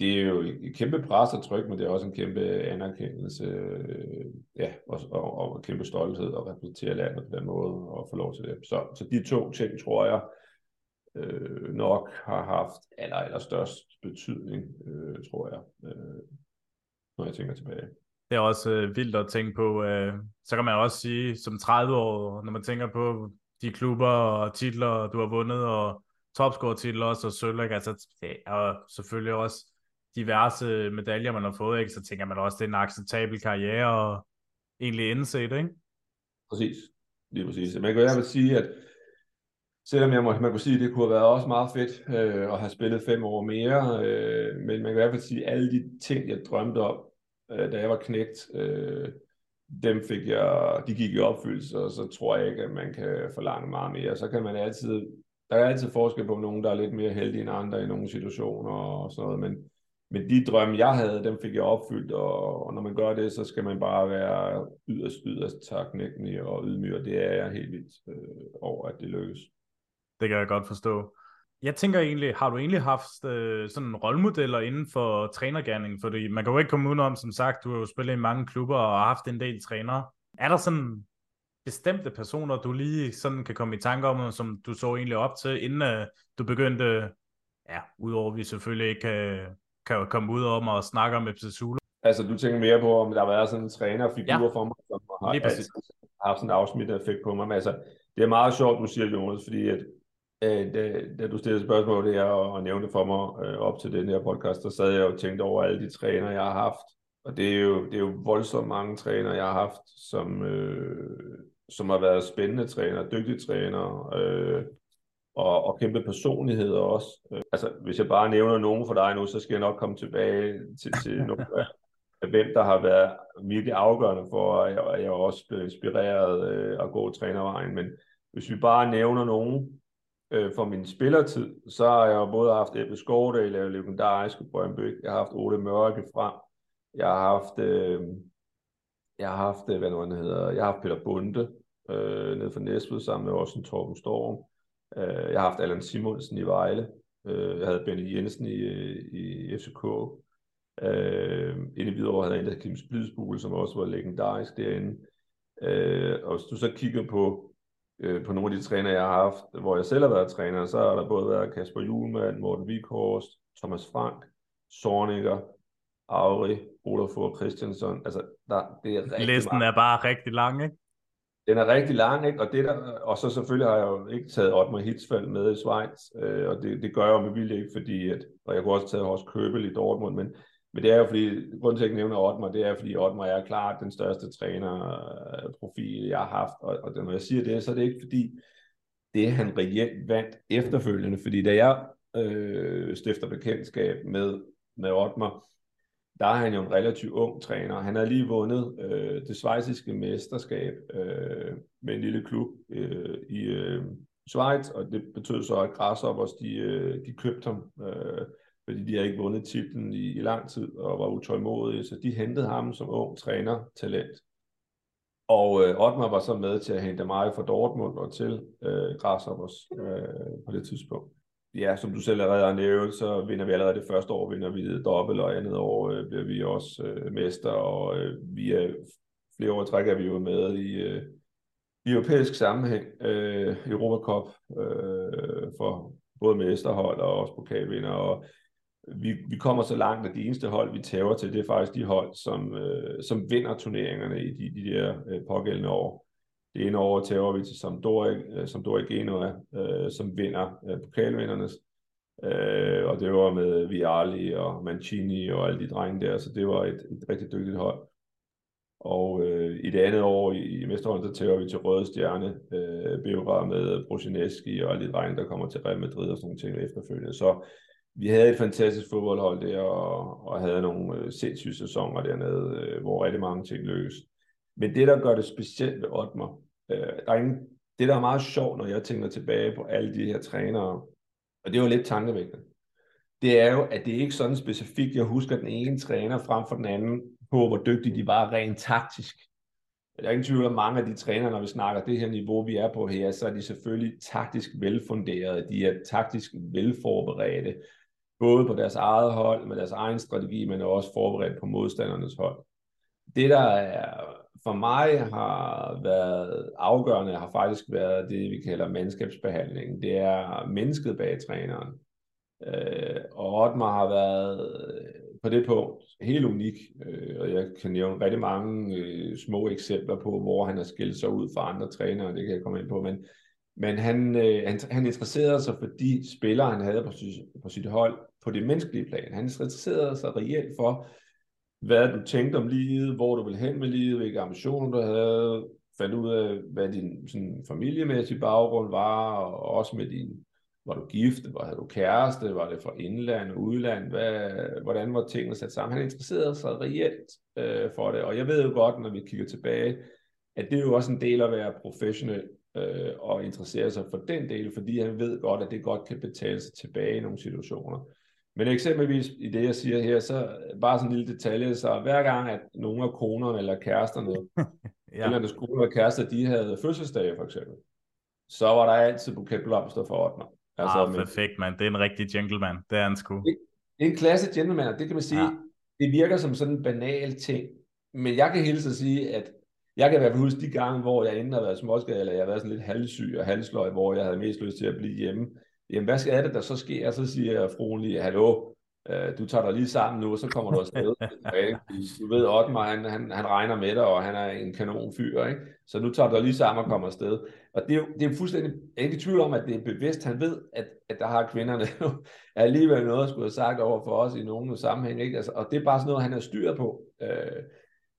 Det er jo et kæmpe pres og tryk, men det er også en kæmpe anerkendelse, øh, ja, og, og, og kæmpe stolthed at repræsentere landet på den måde, og få lov til det. Så, så de to ting, tror jeg, øh, nok har haft aller, aller størst betydning, øh, tror jeg, øh, når jeg tænker tilbage. Det er også øh, vildt at tænke på. Øh, så kan man også sige, som 30 år, når man tænker på de klubber og titler, du har vundet, og topscore-titler også, og sølv, altså, og selvfølgelig også diverse medaljer, man har fået, ikke? så tænker man også, det er en acceptabel karriere, og egentlig indset, ikke? Præcis, lige præcis. Man kan jo sige, at selvom jeg må, man kunne sige, at det kunne have været også meget fedt øh, at have spillet fem år mere, øh, men man kan i hvert fald sige, at alle de ting, jeg drømte om, øh, da jeg var knægt, øh, dem fik jeg, de gik i opfyldelse, og så tror jeg ikke, at man kan forlange meget mere. Så kan man altid, der er altid forskel på nogen, der er lidt mere heldige end andre i nogle situationer og sådan noget, men, men de drømme, jeg havde, dem fik jeg opfyldt, og, og når man gør det, så skal man bare være yderst, yderst taknemmelig og ydmyg, og det er jeg helt vildt øh, over, at det lykkes. Det kan jeg godt forstå. Jeg tænker egentlig, har du egentlig haft øh, sådan rollemodeller inden for trænergærningen? Fordi man kan jo ikke komme udenom, som sagt, du har jo spillet i mange klubber og haft en del trænere. Er der sådan bestemte personer, du lige sådan kan komme i tanke om, som du så egentlig op til, inden øh, du begyndte, ja, udover at vi selvfølgelig ikke kan, kan komme ud om og snakke om FC Zulu? Altså, du tænker mere på, om der har været sådan en trænerfigur ja. for mig, som har, altså, haft sådan en afsmittet effekt på mig. Men altså, det er meget sjovt, du siger, Jonas, fordi at øh, da, da du stillede spørgsmål det og, og nævnte for mig øh, op til den her podcast, så sad jeg og tænkte over alle de træner, jeg har haft. Og det er jo, det er jo voldsomt mange træner, jeg har haft, som, øh, som har været spændende træner, dygtige træner, øh, og, og kæmpe personligheder også. Øh, altså, hvis jeg bare nævner nogen for dig nu, så skal jeg nok komme tilbage til, til nogle af hvem, der har været virkelig afgørende for, at jeg, at jeg også blev inspireret øh, at gå trænervejen. Men hvis vi bare nævner nogen, øh, for min spillertid, så har jeg både haft Ebbe Skovdal, jeg legendarisk Brøndby, jeg har haft Ole Mørke frem, jeg har haft, øh, jeg har haft, øh, hvad nu han hedder, jeg har haft Peter Bunde, øh, nede fra Næstved, sammen med også en Torben Storm. Øh, jeg har haft Allan Simonsen i Vejle, øh, jeg havde Benny Jensen i, i FCK, øh, inde i Hvidovre havde jeg en, der Kim Splidsbule, som også var legendarisk derinde. Øh, og hvis du så kigger på øh, på nogle af de træner, jeg har haft, hvor jeg selv har været træner, så har der både været Kasper Julemand, Morten Vikhorst, Thomas Frank, Sorniger, Auri, Olaf Fogh Christiansen. Altså, der, det er rigtig Listen meget. er bare rigtig lang, ikke? Den er rigtig lang, ikke? Og, det der, og så selvfølgelig har jeg jo ikke taget Otmar Hitzfeld med i Schweiz, øh, og det, det gør jeg jo med vilje ikke, fordi at, og jeg kunne også tage Horst Købel i Dortmund, men men det er jo fordi, grunden til at jeg nævner Otmar, det er fordi Otmar er klart den største trænerprofil, jeg har haft. Og, og når jeg siger det, så er det ikke fordi, det han reelt vandt efterfølgende. Fordi da jeg øh, stifter bekendtskab med, med Otmar, der er han jo en relativt ung træner. Han har lige vundet øh, det svejsiske mesterskab øh, med en lille klub øh, i øh, Schweiz, og det betød så, at Grasshoppers, de, øh, de købte ham. Øh, fordi de har ikke vundet titlen i, i lang tid og var utålmodige, så de hentede ham som ung træner talent. Og øh, Otmar var så med til at hente mig fra Dortmund og til øh, Grasshoppers øh, på det tidspunkt. Ja, som du selv allerede har nævnt, så vinder vi allerede det første år, vinder vi dobbelt, og andet år øh, bliver vi også øh, mester, og øh, vi er, flere år træk er vi jo med i, øh, i europæisk sammenhæng, øh, Europa Cup, øh, for både mesterhold og også pokalvinder, og vi, vi kommer så langt, at de eneste hold, vi tæver til, det er faktisk de hold, som, øh, som vinder turneringerne i de, de der øh, pågældende år. Det ene år vi til Sampdoria, øh, Sampdoria Genoa, øh, som vinder øh, pokalvindernes. Øh, og det var med Viali og Mancini og alle de drenge der, så det var et, et rigtig dygtigt hold. Og øh, i det andet år i, i Mesterholdet, så tager vi til Røde Stjerne, øh, Beograd med Brzezinski og alle de drenge, der kommer til Real Madrid og sådan nogle ting efterfølgende. Så vi havde et fantastisk fodboldhold der, og, og havde nogle øh, sindssyge sæsoner dernede, øh, hvor rigtig mange ting løs. Men det, der gør det specielt ved Otmar, øh, der er ingen, det, der er meget sjovt, når jeg tænker tilbage på alle de her trænere, og det var lidt tankevækkende, det er jo, at det er ikke sådan specifikt, jeg husker den ene træner frem for den anden, på hvor dygtige de var rent taktisk. Der er ingen tvivl om, mange af de trænere, når vi snakker det her niveau, vi er på her, så er de selvfølgelig taktisk velfunderede, de er taktisk velforberedte, både på deres eget hold, med deres egen strategi, men også forberedt på modstandernes hold. Det, der er, for mig har været afgørende, har faktisk været det, vi kalder mandskabsbehandling. Det er mennesket bag træneren. Øh, og Otmar har været øh, på det punkt helt unik, øh, og jeg kan nævne rigtig mange øh, små eksempler på, hvor han har skilt sig ud fra andre trænere, det kan jeg komme ind på, men, men han, øh, han, han interesserede sig for de spillere, han havde på, på sit hold, på det menneskelige plan. Han interesserede sig reelt for, hvad du tænkte om livet, hvor du ville hen med livet, hvilke ambitioner du havde, fandt ud af, hvad din sådan, familiemæssige baggrund var, og også med din, var du gift, var, havde du kæreste, var det fra indland og udland, hvad, hvordan var tingene sat sammen. Han interesserede sig reelt øh, for det, og jeg ved jo godt, når vi kigger tilbage, at det er jo også en del af at være professionel øh, og interessere sig for den del, fordi han ved godt, at det godt kan betale sig tilbage i nogle situationer. Men eksempelvis i det, jeg siger her, så bare sådan en lille detalje, så hver gang, at nogle af konerne eller kæresterne, ja. eller deres koner eller kærester, de havde fødselsdage for eksempel, så var der altid buketblomster for 8. Altså, ah, perfekt, mand. Det er en rigtig gentleman. Det er han sgu. Det, det er en klasse gentleman, og det kan man sige, ja. det virker som sådan en banal ting. Men jeg kan hele tiden sige, at jeg kan i hvert fald huske de gange, hvor jeg enten har været småskadet, eller jeg har været sådan lidt halvsyg og halvsløj, hvor jeg havde mest lyst til at blive hjemme jamen hvad skal det, der så sker? Så siger fruen lige, hallo, øh, du tager dig lige sammen nu, og så kommer du afsted. du ved, Otmar, han, han, han regner med dig, og han er en kanon fyr, ikke? Så nu tager du dig lige sammen og kommer afsted. Og det er jo, det er fuldstændig, jeg er ikke i tvivl om, at det er bevidst. Han ved, at, at der har kvinderne alligevel noget at skulle have sagt over for os i nogle sammenhæng, ikke? Altså, og det er bare sådan noget, han har styr på. Øh,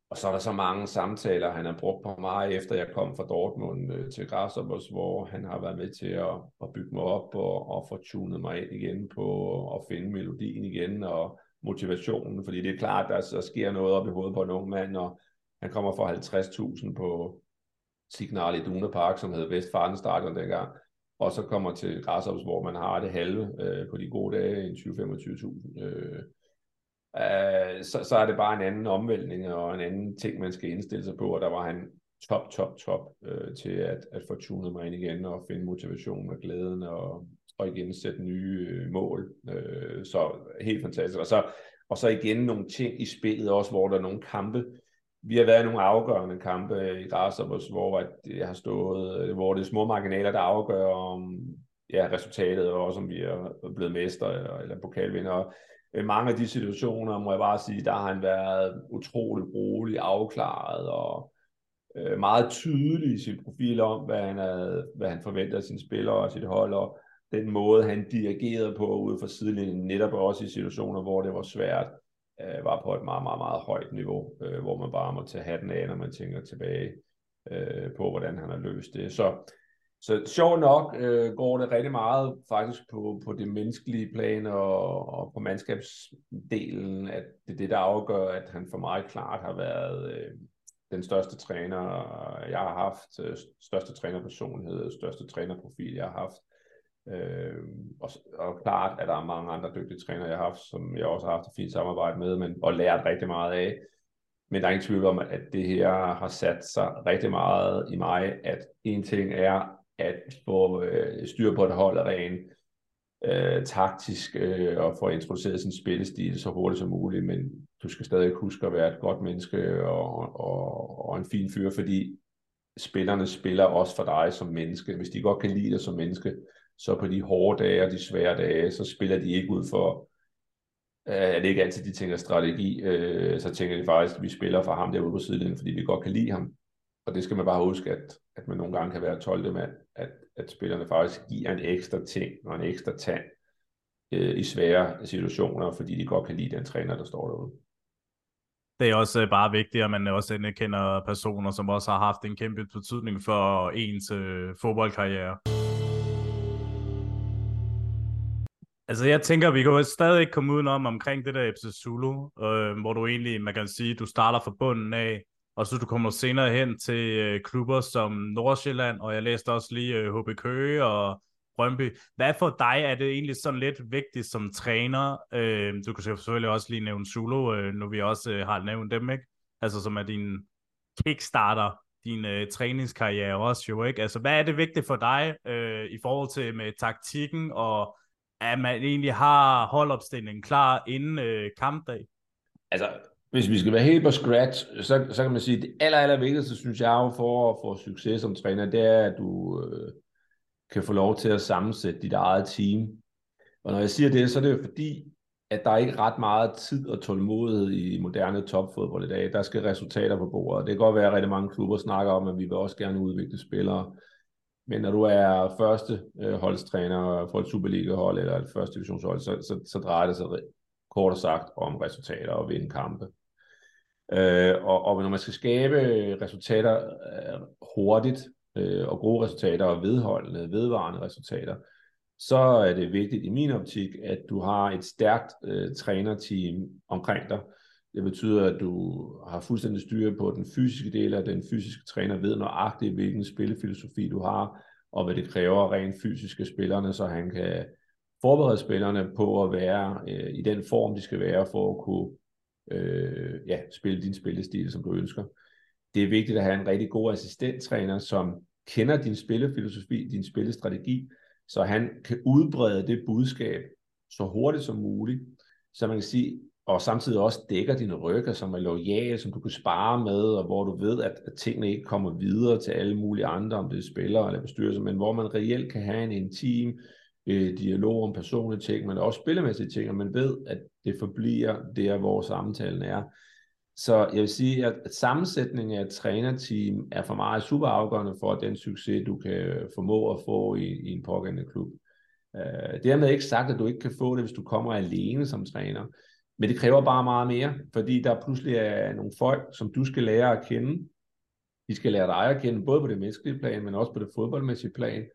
og så er der så mange samtaler, han har brugt på mig, efter jeg kom fra Dortmund øh, til Grasshoppers, hvor han har været med til at, at bygge mig op og, og få tunet mig ind igen på at finde melodien igen og motivationen, fordi det er klart, at der, der sker noget op i hovedet på en ung mand, og han kommer fra 50.000 på Signal i Duna Park, som hed Vestfarten Stadion dengang, og så kommer til Grasshoppers, hvor man har det halve øh, på de gode dage, en 20-25.000. Øh, øh, så, så er det bare en anden omvæltning og en anden ting, man skal indstille sig på, og der var han top, top, top øh, til at, at få tunet mig ind igen og finde motivation og glæden og, og igen sætte nye øh, mål. Øh, så helt fantastisk. Og så, og så igen nogle ting i spillet også, hvor der er nogle kampe. Vi har været i nogle afgørende kampe i Grasshoppers, hvor at jeg har stået, øh, hvor det er små marginaler, der afgør om ja, resultatet, og også om vi er blevet mester eller, eller pokalvinder i mange af de situationer, må jeg bare sige, der har han været utrolig rolig, afklaret og øh, meget tydelig i sin profil om, hvad han, havde, hvad han forventer af sine spillere og sit hold, og den måde, han dirigerede på ude for sidelinjen, netop også i situationer, hvor det var svært, øh, var på et meget, meget, meget højt niveau, øh, hvor man bare må tage hatten af, når man tænker tilbage øh, på, hvordan han har løst det. Så så sjovt nok øh, går det rigtig meget faktisk på, på det menneskelige plan og, og på mandskabsdelen, at det er det, der afgør, at han for mig klart har været øh, den største træner, øh, jeg har haft, øh, største trænerpersonlighed, største trænerprofil, jeg har haft. Øh, og, og klart, at der er mange andre dygtige trænere, jeg har haft, som jeg også har haft et fint samarbejde med, men, og lært rigtig meget af. Men der er ingen tvivl om, at det her har sat sig rigtig meget i mig, at en ting er at få øh, styr på et hold rent øh, taktisk øh, og få introduceret sin spillestil så hurtigt som muligt, men du skal stadig huske at være et godt menneske og, og, og en fin fyr, fordi spillerne spiller også for dig som menneske. Hvis de godt kan lide dig som menneske, så på de hårde dage og de svære dage, så spiller de ikke ud for øh, er det ikke altid, de tænker strategi. Øh, så tænker de faktisk, at vi spiller for ham derude på sidelinjen, fordi vi godt kan lide ham. Og det skal man bare huske, at, at man nogle gange kan være 12. mand, at, at spillerne faktisk giver en ekstra ting og en ekstra tand øh, i svære situationer, fordi de godt kan lide den træner, der står derude. Det er også øh, bare vigtigt, at man også kender personer, som også har haft en kæmpe betydning for ens øh, fodboldkarriere. Altså, jeg tænker, vi kan stadig ikke komme udenom omkring det der FC Zulu, øh, hvor du egentlig, man kan sige, du starter fra bunden af, og så du kommer senere hen til øh, klubber som Nordsjælland, og jeg læste også lige øh, HB Køge og Brøndby. Hvad for dig er det egentlig sådan lidt vigtigt som træner? Øh, du kan selvfølgelig også lige nævne Zulu, øh, nu vi også øh, har nævnt dem, ikke? Altså som er din kickstarter, din øh, træningskarriere også jo, ikke? Altså hvad er det vigtigt for dig øh, i forhold til med taktikken, og at man egentlig har holdopstillingen klar inden øh, kampdag? Altså, hvis vi skal være helt på scratch, så, så kan man sige, at det aller, aller vigtigste, synes jeg, for at få succes som træner, det er, at du øh, kan få lov til at sammensætte dit eget team. Og når jeg siger det, så er det jo fordi, at der er ikke ret meget tid og tålmodighed i moderne topfodbold i dag. Der skal resultater på bordet. Det kan godt være, at rigtig mange klubber snakker om, at vi vil også gerne udvikle spillere. Men når du er første øh, holdstræner for et Superliga-hold eller et første divisionshold, så, så, så drejer det sig kort sagt om resultater og vinde kampe. Øh, og, og når man skal skabe resultater øh, hurtigt, øh, og gode resultater og vedholdende, vedvarende resultater, så er det vigtigt i min optik, at du har et stærkt øh, trænerteam omkring dig. Det betyder, at du har fuldstændig styr på den fysiske del af den fysiske træner, ved nøjagtigt, hvilken spillefilosofi du har, og hvad det kræver rent fysiske spillerne, så han kan forberede spillerne på at være øh, i den form, de skal være for at kunne øh, ja, spille din spillestil, som du ønsker. Det er vigtigt at have en rigtig god assistenttræner, som kender din spillefilosofi, din spillestrategi, så han kan udbrede det budskab så hurtigt som muligt, så man kan sige, og samtidig også dækker dine rykker, som er lojale, som du kan spare med, og hvor du ved, at, at tingene ikke kommer videre til alle mulige andre, om det er spillere eller bestyrelser, men hvor man reelt kan have en intim øh, dialog om personlige ting, men også spillemæssige ting, og man ved, at det forbliver der, hvor samtalen er. Så jeg vil sige, at, sammensætningen af et trænerteam er for mig super afgørende for den succes, du kan formå at få i, i en pågældende klub. Øh, dermed ikke sagt, at du ikke kan få det, hvis du kommer alene som træner. Men det kræver bare meget mere, fordi der pludselig er nogle folk, som du skal lære at kende. De skal lære dig at kende, både på det menneskelige plan, men også på det fodboldmæssige plan.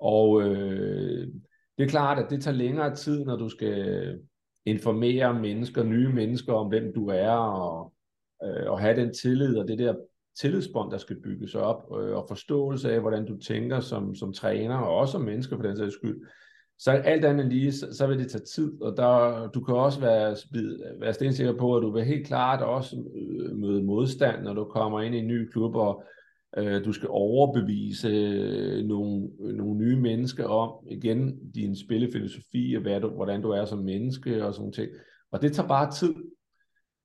Og øh, det er klart, at det tager længere tid, når du skal informere mennesker, nye mennesker om, hvem du er, og, øh, og have den tillid og det der tillidsbånd, der skal bygges op, øh, og forståelse af, hvordan du tænker som, som træner, og også som mennesker for den sags skyld. Så alt andet lige, så, så vil det tage tid, og der, du kan også være, være stensikker på, at du vil helt klart også øh, møde modstand, når du kommer ind i en ny klub, og Øh, du skal overbevise øh, nogle, øh, nogle nye mennesker om, igen, din spillefilosofi, og hvad du, hvordan du er som menneske og sådan ting. Og det tager bare tid.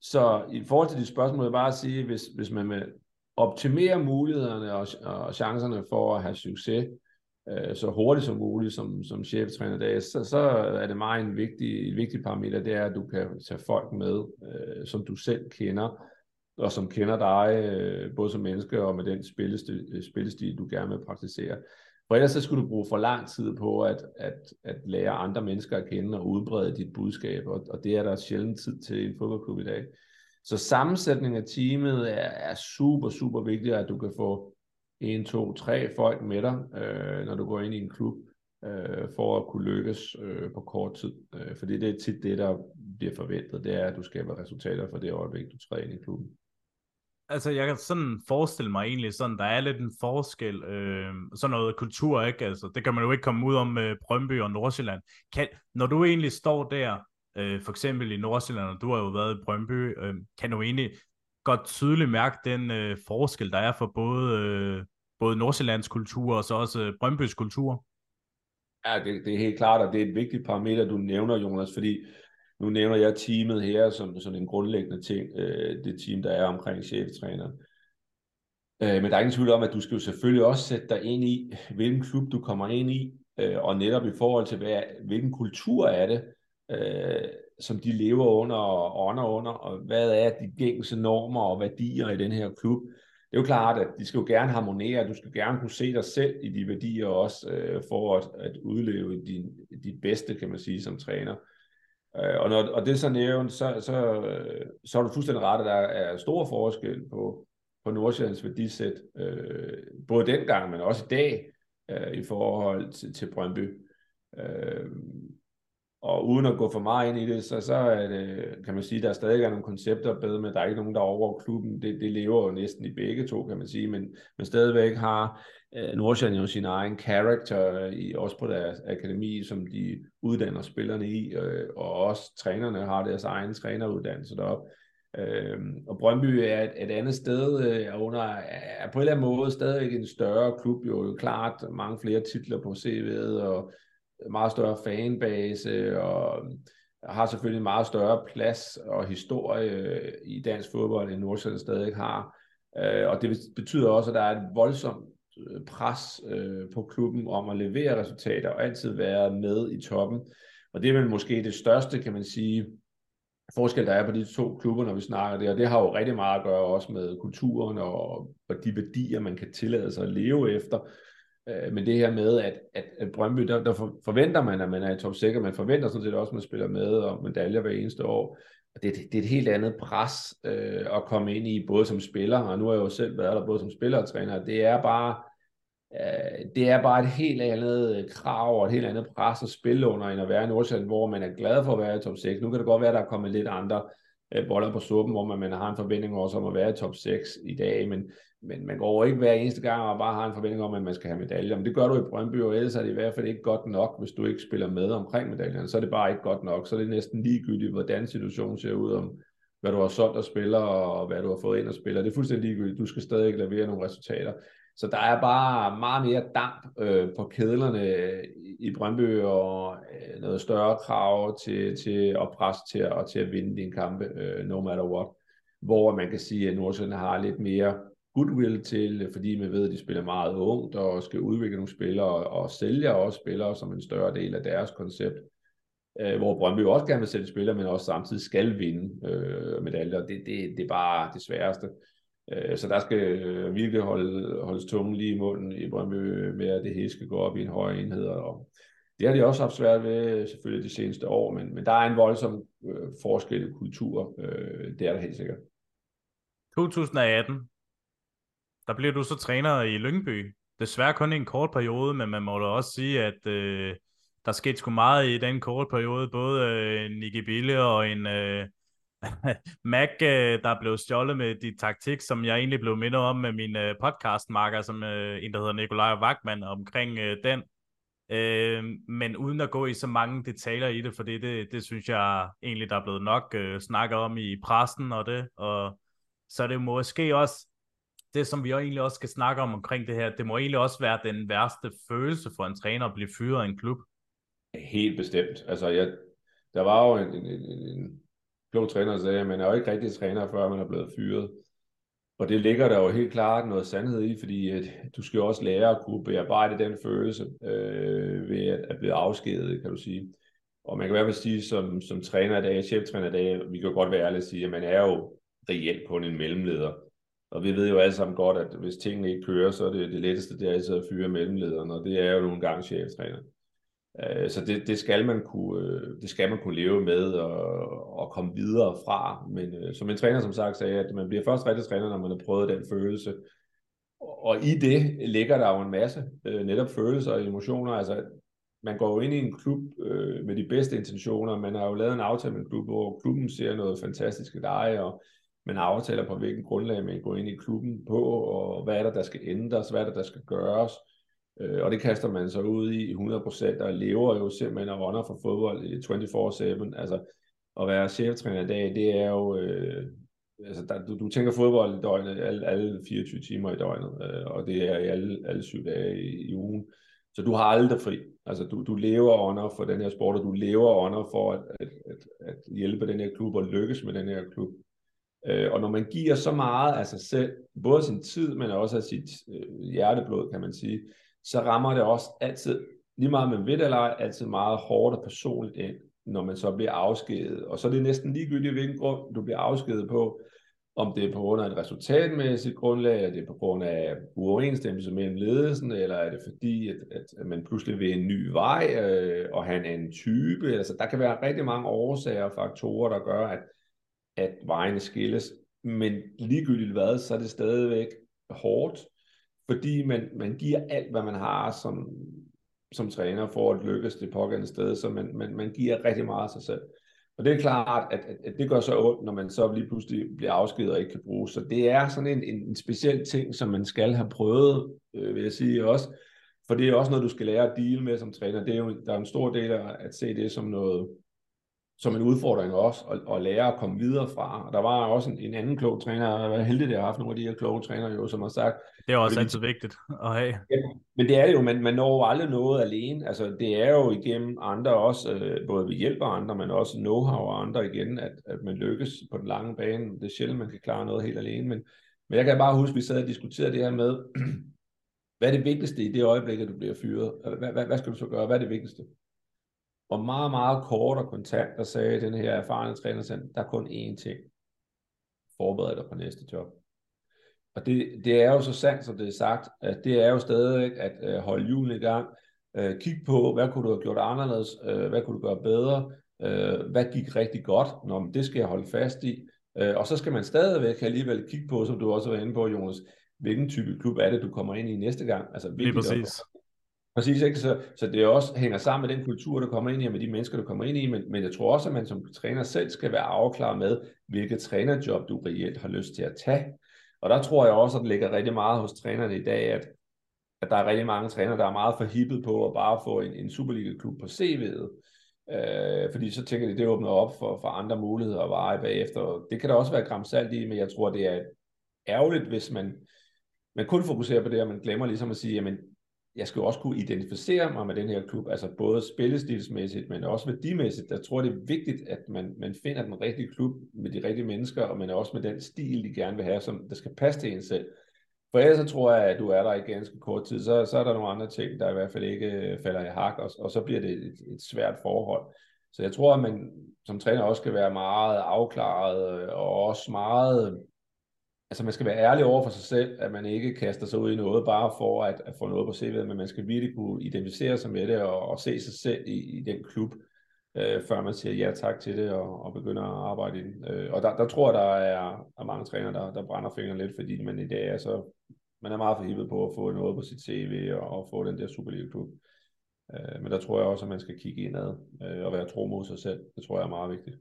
Så i forhold til de spørgsmål, vil jeg bare sige, hvis, hvis man vil optimere mulighederne og, og chancerne for at have succes, øh, så hurtigt som muligt som, som cheftræner dag, så, så er det meget en vigtig, en vigtig parameter, det er, at du kan tage folk med, øh, som du selv kender, og som kender dig, øh, både som menneske og med den spillestil, øh, spillestil, du gerne vil praktisere. For ellers så skulle du bruge for lang tid på at, at, at lære andre mennesker at kende og udbrede dit budskab, og, og det er der sjældent tid til i en fodboldklub i dag. Så sammensætningen af teamet er, er super, super vigtigt, at du kan få en, to, tre folk med dig, øh, når du går ind i en klub, øh, for at kunne lykkes øh, på kort tid. Øh, fordi det er tit det, der bliver forventet, det er, at du skaber resultater for det øjeblik, du træner i klubben altså jeg kan sådan forestille mig egentlig sådan, der er lidt en forskel, øh, sådan noget kultur, ikke? Altså, det kan man jo ikke komme ud om med Brøndby og Nordsjælland. Kan, når du egentlig står der, øh, for eksempel i Nordsjælland, og du har jo været i Brøndby, øh, kan du egentlig godt tydeligt mærke den øh, forskel, der er for både, øh, både Nordsjællands kultur og så også øh, Brøndbys kultur? Ja, det, det er helt klart, og det er et vigtigt parameter, du nævner, Jonas, fordi nu nævner jeg teamet her som sådan en grundlæggende ting, øh, det team, der er omkring cheftræneren. Øh, men der er ingen tvivl om, at du skal jo selvfølgelig også sætte dig ind i, hvilken klub du kommer ind i, øh, og netop i forhold til, hvad, hvilken kultur er det. Øh, som de lever under og ånder under, og hvad er de gængse normer og værdier i den her klub. Det er jo klart, at de skal jo gerne harmonere, du skal gerne kunne se dig selv i de værdier også, øh, for at, at udleve din, dit bedste, kan man sige, som træner. Øh, Øh, og, når, og det er så nævnt, så, så, øh, så er du fuldstændig ret, at der er stor forskel på, på Nordsjællands værdisæt, øh, både dengang, men også i dag, øh, i forhold til, til Brøndby. Øh, og uden at gå for meget ind i det, så, så er det, kan man sige, der er stadig nogle koncepter bedre, men der er ikke nogen, der er over klubben. Det, det lever jo næsten i begge to, kan man sige, men, men stadigvæk har Øh, Nordsjælland jo sin egen karakter, øh, i, også på deres akademi, som de uddanner spillerne i, øh, og også trænerne har deres egen træneruddannelse deroppe. Øh, og Brøndby er et, et andet sted, øh, er, under, er på en eller anden måde stadig en større klub, jo, jo klart mange flere titler på CV'et, og meget større fanbase, og øh, har selvfølgelig en meget større plads og historie i dansk fodbold, end Nordsjælland stadig har. Øh, og det betyder også, at der er et voldsomt øh, pres øh, på klubben om at levere resultater og altid være med i toppen. Og det er vel måske det største, kan man sige, forskel, der er på de to klubber, når vi snakker det, og det har jo rigtig meget at gøre også med kulturen og, og de værdier, man kan tillade sig at leve efter. Øh, men det her med, at, at, at Brøndby, der, der forventer man, at man er i top 6, man forventer sådan set også, at man spiller med og medaljer hver eneste år. Det, det, det er et helt andet pres øh, at komme ind i, både som spiller, og nu har jeg jo selv været der både som spiller og træner. Det er bare, øh, det er bare et helt andet øh, krav og et helt andet pres at spille under, end at være i Nordsjælland, hvor man er glad for at være i top 6. Nu kan det godt være, at der er kommet lidt andre øh, boller på suppen, hvor man, man har en forventning også om at være i top 6 i dag, men, men man går ikke hver eneste gang og bare har en forventning om, at man skal have medaljer. Men det gør du i Brøndby, og ellers er det i hvert fald ikke godt nok, hvis du ikke spiller med omkring medaljerne. Så er det bare ikke godt nok. Så er det næsten ligegyldigt, hvordan situationen ser ud, om hvad du har solgt og spiller, og hvad du har fået ind og spiller. Det er fuldstændig ligegyldigt. Du skal stadig levere nogle resultater. Så der er bare meget mere damp øh, på kedlerne øh, i Brøndby, og øh, noget større krav til, til at presse til, og til at vinde din kampe, øh, no matter what. Hvor man kan sige, at Nordsjælland har lidt mere goodwill til, øh, fordi man ved, at de spiller meget ungt og skal udvikle nogle spillere og sælger også spillere som en større del af deres koncept. Øh, hvor Brøndby også gerne vil sælge spillere, men også samtidig skal vinde øh, medaljer. Det, det, det er bare det sværeste. Øh, så der skal øh, virkelig holde, holdes tungen lige i munden i Brøndby med, at det hele skal gå op i en højere enhed. Og det har de også haft svært ved selvfølgelig de seneste år, men, men der er en voldsom øh, forskel i kultur. Øh, det er der helt sikkert. 2018, der blev du så træner i Lyngby. Desværre kun i en kort periode, men man må da også sige, at øh, der skete sgu meget i den korte periode. Både øh, Nicky Bille og en øh, Mac, øh, der blev stjålet med de taktik, som jeg egentlig blev mindet om med min øh, podcastmarker, som øh, en, der hedder Nikolaj Wagman, omkring øh, den. Øh, men uden at gå i så mange detaljer i det, for det, det, det synes jeg egentlig, der er blevet nok øh, snakket om i pressen og det. Og så er det måske også det, som vi egentlig også skal snakke om omkring det her, det må egentlig også være den værste følelse for en træner at blive fyret af en klub. Helt bestemt. Altså, jeg, der var jo en, en, en, en klog træner, der sagde, at man er jo ikke rigtig træner, før man er blevet fyret. Og det ligger der jo helt klart noget sandhed i, fordi at du skal jo også lære at kunne bearbejde den følelse øh, ved at, at blive afskedet, kan du sige. Og man kan i hvert fald sige, som, som træner i dag, cheftræner i dag, vi kan godt være ærlige at sige, at man er jo reelt kun en mellemleder. Og vi ved jo alle sammen godt, at hvis tingene ikke kører, så er det det letteste, det er altid at fyre mellemlederen, og det er jo nogle gange cheftræner. Øh, så det, det, skal man kunne, øh, det skal man kunne leve med og, og komme videre fra. Men øh, som en træner som sagt sagde, at man bliver først rigtig træner, når man har prøvet den følelse. Og i det ligger der jo en masse netop følelser og emotioner. Altså, man går jo ind i en klub øh, med de bedste intentioner. Man har jo lavet en aftale med en klub, hvor klubben ser noget fantastisk i dig, og man aftaler på hvilken grundlag man går ind i klubben på, og hvad er der, der skal ændres, hvad er der, der skal gøres. Øh, og det kaster man så ud i 100%, og lever jo simpelthen og runner for fodbold i 24-7. Altså, at være cheftræner i dag, det er jo... Øh, altså, der, du, du tænker fodbold i døgnet, alle, alle 24 timer i døgnet, øh, og det er i alle, alle syv dage i, i ugen. Så du har aldrig fri. Altså, du, du lever under for den her sport, og du lever under for at, at, at, at hjælpe den her klub og lykkes med den her klub. Øh, og når man giver så meget af sig selv, både sin tid, men også af sit øh, hjerteblod, kan man sige, så rammer det også altid, lige meget med ved eller ej, altid meget hårdt og personligt ind. når man så bliver afskedet. Og så er det næsten ligegyldigt, hvilken grund du bliver afskedet på. Om det er på grund af et resultatmæssigt grundlag, eller det er på grund af uoverensstemmelse mellem ledelsen, eller er det fordi, at, at man pludselig vil en ny vej øh, og have en anden type. Altså, der kan være rigtig mange årsager og faktorer, der gør, at, at vejene skilles. Men ligegyldigt hvad, så er det stadigvæk hårdt, fordi man, man giver alt, hvad man har som, som træner for at lykkes det pågældende sted, så man, man, man giver rigtig meget af sig selv. Og det er klart, at, at, at det gør så ondt, når man så lige pludselig bliver afskedet og ikke kan bruge. Så det er sådan en, en, en speciel ting, som man skal have prøvet, øh, vil jeg sige også. For det er også noget, du skal lære at deal med som træner. Det er jo, der er en stor del af at se det som noget, som en udfordring også, at, at lære at komme videre fra. Og der var også en, en anden klog træner, jeg er heldig, at jeg har haft nogle af de her kloge trænere, jo, som har sagt... Det er også altid vigtigt at have. Ja, men det er det jo, man, man når jo aldrig noget alene. Altså, det er jo igennem andre også, øh, både ved hjælp af andre, men også know-how og andre igen, at, at man lykkes på den lange bane. Det er sjældent, man kan klare noget helt alene, men, men jeg kan bare huske, at vi sad og diskuterede det her med, hvad er det vigtigste i det øjeblik, at du bliver fyret? Hvad, hvad, hvad skal du så gøre? Hvad er det vigtigste? Og meget, meget kort og kontant, der sagde den her erfarne træner, der er kun én ting. Forbered dig på næste job. Og det, det er jo så sandt, som det er sagt, at det er jo stadig at øh, holde julen i gang. Øh, kig på, hvad kunne du have gjort anderledes? Øh, hvad kunne du gøre bedre? Øh, hvad gik rigtig godt? Nå, det skal jeg holde fast i. Øh, og så skal man stadigvæk alligevel kigge på, som du også var inde på, Jonas, hvilken type klub er det, du kommer ind i næste gang? Altså, Lige præcis. Præcis, ikke? Så, så det også hænger sammen med den kultur, du kommer ind i, og med de mennesker, du kommer ind i, men, men jeg tror også, at man som træner selv skal være afklaret med, hvilket trænerjob du reelt har lyst til at tage. Og der tror jeg også, at det ligger rigtig meget hos trænerne i dag, at, at der er rigtig mange trænere, der er meget forhippet på at bare få en, en Superliga-klub på CV'et. Øh, fordi så tænker de, det åbner op for, for andre muligheder og veje bagefter. Det kan der også være gramsalt i, men jeg tror, det er ærgerligt, hvis man, man kun fokuserer på det, og man glemmer ligesom at sige, jamen jeg skal jo også kunne identificere mig med den her klub, altså både spillestilsmæssigt, men også værdimæssigt. Jeg tror, det er vigtigt, at man, man finder den rigtige klub med de rigtige mennesker, og men også med den stil, de gerne vil have, som der skal passe til en selv. For ellers så tror jeg, at du er der i ganske kort tid, så, så er der nogle andre ting, der i hvert fald ikke øh, falder i hak, og, og så bliver det et, et svært forhold. Så jeg tror, at man som træner også skal være meget afklaret, øh, og også meget altså man skal være ærlig over for sig selv, at man ikke kaster sig ud i noget bare for at, at få noget på CV'et, men man skal virkelig kunne identificere sig med det og, og se sig selv i, i den klub, øh, før man siger ja tak til det og, og begynder at arbejde i den. Øh, og der, der tror jeg, der er, er mange trænere, der, der brænder fingrene lidt, fordi man i dag er så, man er meget forhippet på at få noget på sit CV og, og få den der Superliga-klub. Øh, men der tror jeg også, at man skal kigge indad øh, og være tro mod sig selv. Det tror jeg er meget vigtigt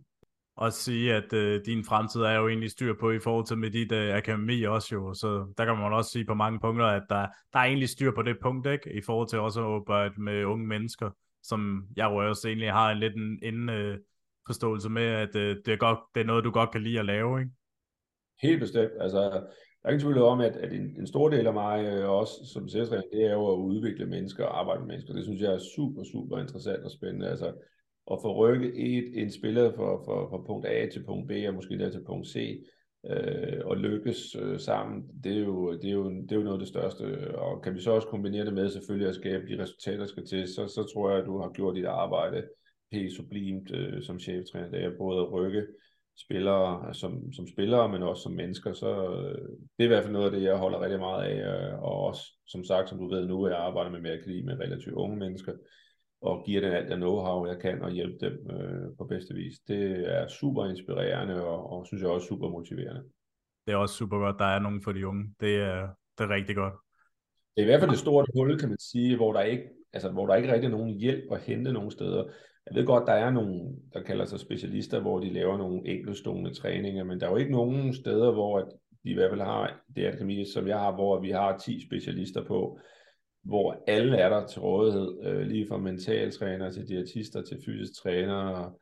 og sige, at øh, din fremtid er jo egentlig styr på i forhold til med dit øh, akademi også jo, så der kan man også sige på mange punkter, at der, der er egentlig styr på det punkt, ikke? i forhold til også at arbejde med unge mennesker, som jeg jo også egentlig har en lidt en, en øh, forståelse med, at øh, det, er godt, det er noget, du godt kan lide at lave, ikke? Helt bestemt, altså der er ingen tvivl om, at, at en, en stor del af mig, øh, også som selvstræner, det er jo at udvikle mennesker og arbejde med mennesker. Det synes jeg er super, super interessant og spændende. Altså, at få rykket et, en spiller fra, fra, fra punkt A til punkt B, og måske der til punkt C, øh, og lykkes øh, sammen, det er, jo, det, er jo, det er jo noget af det største. Og kan vi så også kombinere det med selvfølgelig at skabe de resultater, der skal til, så, så tror jeg, at du har gjort dit arbejde helt sublimt øh, som cheftræner. Det er både at rykke spillere som, som spillere, men også som mennesker. Så øh, det er i hvert fald noget af det, jeg holder rigtig meget af. Øh, og også, som sagt, som du ved nu, jeg arbejder med mere akademi med relativt unge mennesker og giver dem alt det know-how, jeg kan, og hjælpe dem øh, på bedste vis. Det er super inspirerende, og, og synes jeg også super motiverende. Det er også super godt, der er nogen for de unge. Det er, det er rigtig godt. Det er i hvert fald det store hul, kan man sige, hvor der ikke, altså, hvor der ikke rigtig er nogen hjælp at hente nogen steder. Jeg ved godt, der er nogen, der kalder sig specialister, hvor de laver nogle enkeltstående træninger, men der er jo ikke nogen steder, hvor de i hvert fald har det akademi, som jeg har, hvor vi har 10 specialister på, hvor alle er der til rådighed, øh, lige fra mentaltræner til diætister til fysisk træner,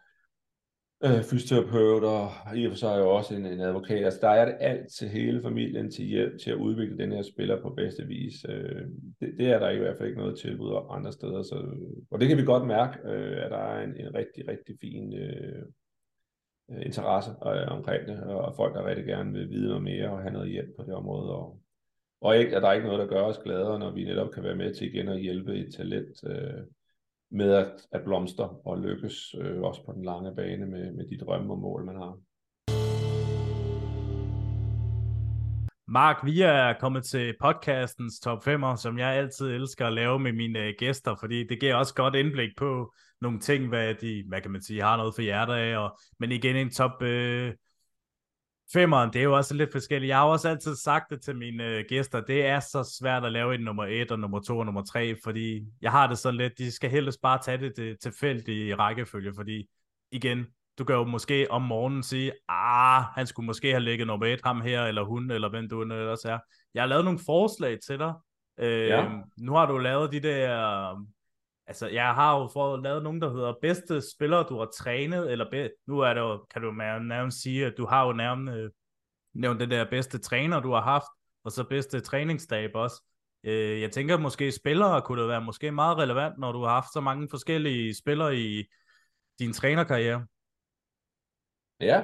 øh, fysioterapeuter, i og for sig jo også en, en advokat. Altså der er det alt til hele familien til hjælp til at udvikle den her spiller på bedste vis. Øh, det, det er der i hvert fald ikke noget tilbud om andre steder. Så, og det kan vi godt mærke, øh, at der er en, en rigtig, rigtig fin øh, øh interesse øh, omkring det, og folk, der rigtig gerne vil vide noget mere og have noget hjælp på det område. Og, og ikke, at der er ikke noget, der gør os gladere, når vi netop kan være med til igen at hjælpe et talent, øh, med at, at blomstre og lykkes øh, også på den lange bane med, med de drømme og mål, man har. Mark, vi er kommet til podcastens top 5'er, som jeg altid elsker at lave med mine øh, gæster, fordi det giver også godt indblik på nogle ting, hvad de, hvad kan man sige, har noget for hjertet af, og, men igen en top øh, Femmeren, det er jo også lidt forskelligt. Jeg har også altid sagt det til mine øh, gæster, det er så svært at lave en nummer 1 og nummer 2 og nummer 3, fordi jeg har det sådan lidt, de skal helst bare tage det til, tilfældigt rækkefølge, fordi igen, du kan jo måske om morgenen sige, ah, han skulle måske have ligget nummer 1, ham her, eller hun, eller hvem du ellers er. Jeg har lavet nogle forslag til dig. Øh, ja. Nu har du lavet de der altså, jeg har jo fået lavet nogen, der hedder bedste spillere, du har trænet, eller be, nu er det jo, kan du nærmest sige, at du har jo nærmest øh, nævnt den der bedste træner, du har haft, og så bedste træningsstab også. Øh, jeg tænker måske spillere kunne det være måske meget relevant, når du har haft så mange forskellige spillere i din trænerkarriere. Ja,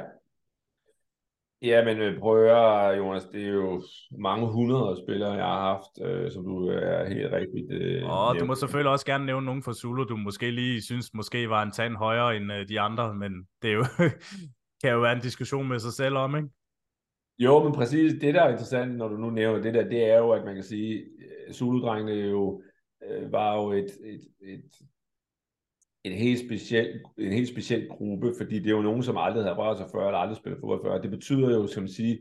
Ja, men øh, prøv at høre, Jonas, det er jo mange hundrede spillere, jeg har haft, øh, som du er helt rigtigt øh, Og du må selvfølgelig også gerne nævne nogen fra Zulu, du måske lige synes måske var en tand højere end øh, de andre, men det er jo, kan jo være en diskussion med sig selv om, ikke? Jo, men præcis det, der er interessant, når du nu nævner det der, det er jo, at man kan sige, øh, Zulu-drengene jo, øh, var jo et, et, et en helt speciel, en helt speciel gruppe, fordi det er jo nogen, som aldrig har rørt sig før, eller aldrig spillet fodbold før. Det betyder jo, som sige,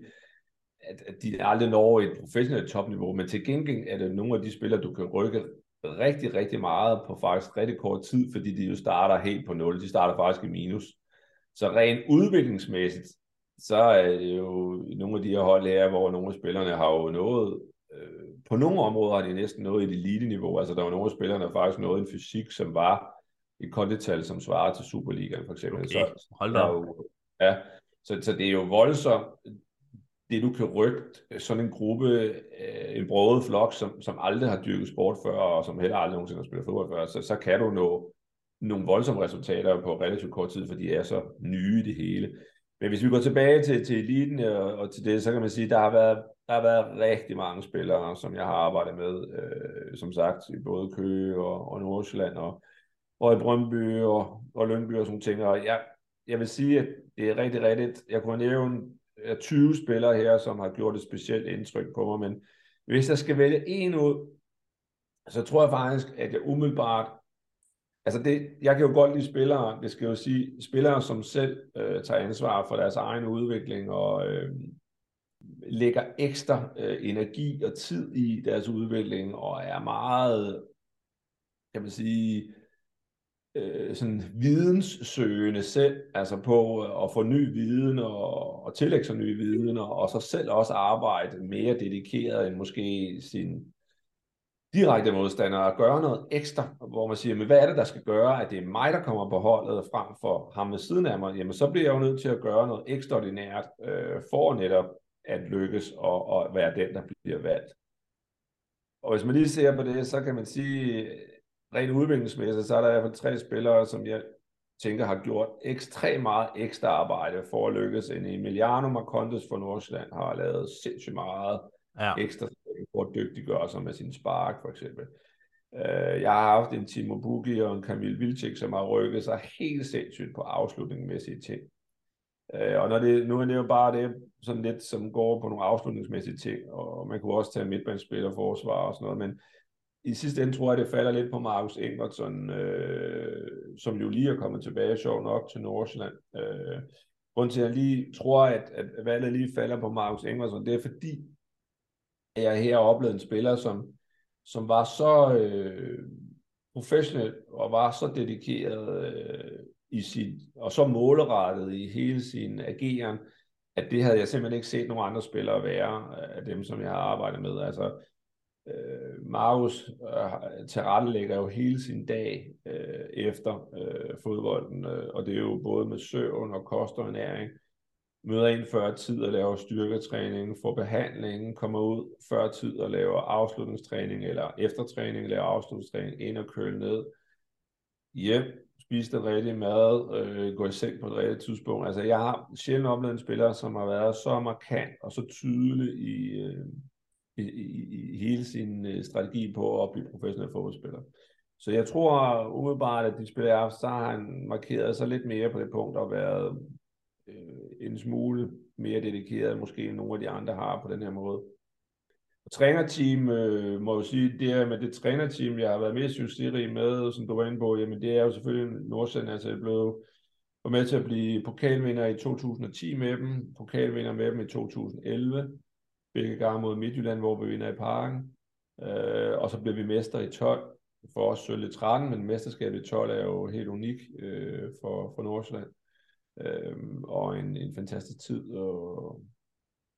at, at de aldrig når et professionelt topniveau, men til gengæld er det nogle af de spillere, du kan rykke rigtig, rigtig meget på faktisk rigtig kort tid, fordi de jo starter helt på nul. De starter faktisk i minus. Så rent udviklingsmæssigt, så er det jo nogle af de her hold her, hvor nogle af spillerne har jo nået, øh, på nogle områder har de næsten nået et elite-niveau. Altså der var nogle af spillerne, der faktisk nået en fysik, som var et kondital, som svarer til Superligaen for eksempel. Okay. Så, Hold da. Jo, ja, så, så det er jo voldsomt, det du kan rykke sådan en gruppe, øh, en brødet flok, som, som aldrig har dyrket sport før, og som heller aldrig nogensinde har spillet fodbold før, så, så kan du nå nogle voldsomme resultater på relativt kort tid, fordi de er så nye det hele. Men hvis vi går tilbage til, til eliten og, og til det, så kan man sige, at der har været, der har været rigtig mange spillere, som jeg har arbejdet med, øh, som sagt, i både Køge og, og Nordsjælland, og, og i Brøndby og, og Lønby og sådan ting. Og jeg, jeg vil sige, at det er rigtig rigtigt. Jeg kunne nævne 20 spillere her, som har gjort et specielt indtryk på mig, men hvis jeg skal vælge en ud, så tror jeg faktisk, at jeg umiddelbart Altså det, jeg kan jo godt lide spillere, det skal jo sige, spillere, som selv øh, tager ansvar for deres egen udvikling og øh, lægger ekstra øh, energi og tid i deres udvikling og er meget, kan man sige, øh, sådan videnssøgende selv, altså på øh, at få ny viden og, og tillægge sig ny viden, og, og så selv også arbejde mere dedikeret end måske sin direkte modstander, og gøre noget ekstra, hvor man siger, men hvad er det, der skal gøre, at det er mig, der kommer på holdet frem for ham ved siden af mig, jamen så bliver jeg jo nødt til at gøre noget ekstraordinært øh, for netop at lykkes og, og være den, der bliver valgt. Og hvis man lige ser på det, så kan man sige, rent udviklingsmæssigt, så er der i hvert fald tre spillere, som jeg tænker har gjort ekstremt meget ekstra arbejde for at lykkes. En Emiliano Marcondes fra Nordsjælland har lavet sindssygt meget ja. ekstra for at dygtiggøre sig med sin spark, for eksempel. Uh, jeg har haft en Timo Bugi og en Kamil Vilcek, som har rykket sig helt sindssygt på afslutningsmæssige ting. Uh, og når det, nu er det jo bare det, sådan lidt, som går på nogle afslutningsmæssige ting, og man kunne også tage midtbanespiller, forsvar og sådan noget, men i sidste ende tror jeg, det falder lidt på Markus Ingvartsen, øh, som jo lige er kommet tilbage, sjov nok, til Nordsjælland. Øh, grunden til, at jeg lige tror, at, at valget lige falder på Markus Ingvartsen, det er fordi, at jeg her har en spiller, som, som var så øh, professionel og var så dedikeret øh, i sit, og så målrettet i hele sin ageren, at det havde jeg simpelthen ikke set nogen andre spillere være øh, af dem, som jeg har arbejdet med. Altså, øh, Marius øh, tilrettelægger jo hele sin dag øh, efter øh, fodbolden, øh, og det er jo både med søvn og kost og ernæring. Møder ind før tid og laver styrketræning, får behandling, kommer ud før tid og laver afslutningstræning, eller eftertræning, laver afslutningstræning, ind og køle ned, hjem, spise den rigtige mad, øh, gå i seng på det rigtige tidspunkt. Altså jeg har sjældent oplevet en spiller, som har været så markant og så tydelig i, øh, i, i, hele sin øh, strategi på at blive professionel fodboldspiller. Så jeg tror umiddelbart, at de spiller så har han markeret sig lidt mere på det punkt og været øh, en smule mere dedikeret, måske end nogle af de andre har på den her måde. Og trænerteam, øh, må jeg sige, det er med det trænerteam, jeg har været mest succesrig med, som du var inde på, jamen det er jo selvfølgelig Nordsjælland, altså jeg blev var med til at blive pokalvinder i 2010 med dem, pokalvinder med dem i 2011, begge gange mod Midtjylland, hvor vi vinder i parken, øh, og så bliver vi mester i 12, for os sølv i 13, men mesterskabet i 12 er jo helt unik øh, for, for Nordsjælland, øh, og en, en fantastisk tid, og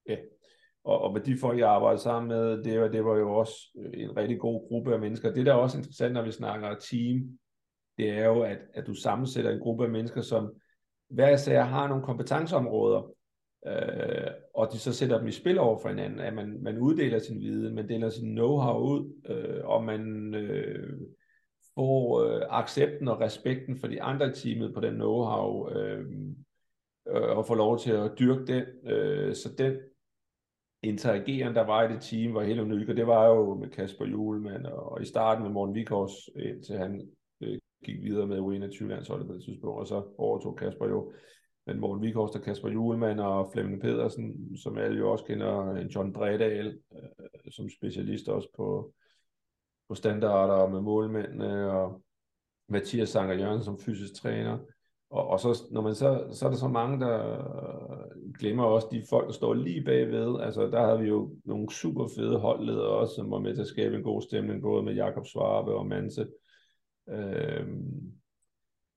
ja, og, og med de folk, jeg arbejder sammen med, det var, det var jo også en rigtig god gruppe af mennesker. Det, der er også interessant, når vi snakker team, det er jo, at, at du sammensætter en gruppe af mennesker, som hver især har nogle kompetenceområder, øh, og de så sætter dem i spil over for hinanden, at man, man uddeler sin viden, man deler sin know-how ud, øh, og man øh, får øh, accepten og respekten for de andre i teamet på den know-how, øh, øh, og får lov til at dyrke den. Øh, så den interageren, der var i det team, var helt unik, og det var jo med Kasper Julemand, og i starten med Morten Vikors, indtil han øh, gik videre med U21-landsholdet på det tidspunkt, og så overtog Kasper jo men Morten Vikors og Kasper Julemand og Flemming Pedersen, som alle jo også kender, John Bredal, øh, som specialist også på, på standarder og med målmændene, og Mathias Sanger Jørgensen som fysisk træner. Og, og så, når man så, så er der så mange, der glemmer også de folk, der står lige bagved. Altså, der havde vi jo nogle super fede holdledere også, som var med til at skabe en god stemning, både med Jakob Svarbe og Manse. Øhm,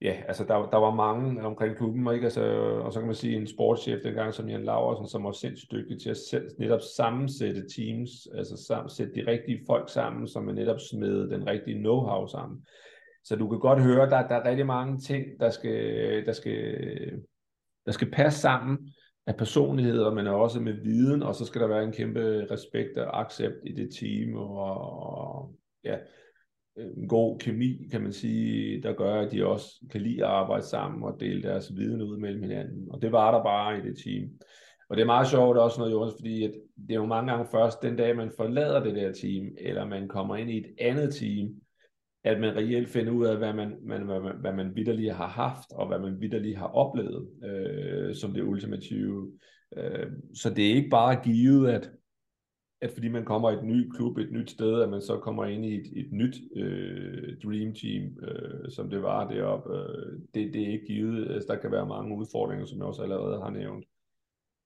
ja, altså der, der var mange omkring klubben, ikke? Altså, og så kan man sige en sportschef dengang som Jan Laversen, som var sindssygt dygtig til at selv, netop sammensætte teams, altså sammensætte de rigtige folk sammen, som man netop smed den rigtige know-how sammen. Så du kan godt høre, der, der er rigtig mange ting, der skal, der skal, der skal passe sammen af personligheder, men også med viden, og så skal der være en kæmpe respekt og accept i det team, og, og ja, Øh, en god kemi, kan man sige, der gør, at de også kan lide at arbejde sammen og dele deres viden ud mellem hinanden. Og det var der bare i det team. Og det er meget sjovt også noget, Jonas, fordi at det er jo mange gange først den dag, man forlader det der team, eller man kommer ind i et andet team, at man reelt finder ud af, hvad man, man, hvad man, hvad man vidderligt har haft, og hvad man vidderligt har oplevet øh, som det ultimative. Øh, så det er ikke bare givet, at, at fordi man kommer i et nyt klub, et nyt sted, at man så kommer ind i et, et nyt øh, dream team, øh, som det var deroppe. Øh, det, det er ikke givet. Altså, der kan være mange udfordringer, som jeg også allerede har nævnt,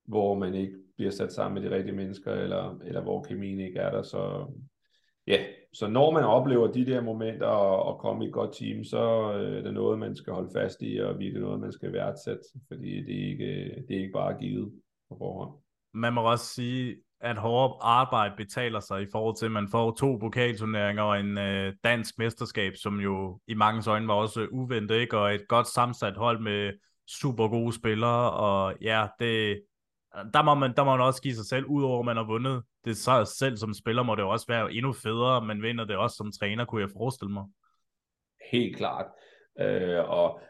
hvor man ikke bliver sat sammen med de rigtige mennesker, eller, eller hvor kemien ikke er der. Så ja, så når man oplever de der momenter og, og komme i et godt team, så øh, er det noget, man skal holde fast i, og virkelig noget, man skal værdsætte, fordi det er ikke, det er ikke bare givet på forhånd. Man må også sige, at hårdt arbejde betaler sig i forhold til, at man får to pokalturneringer og en øh, dansk mesterskab, som jo i mange øjne var også øh, uventet, ikke? og et godt sammensat hold med super gode spillere, og ja, det, der må man, der må man også give sig selv, udover at man har vundet det så selv som spiller, må det jo også være endnu federe, man vinder det også som træner, kunne jeg forestille mig. Helt klart. Øh, og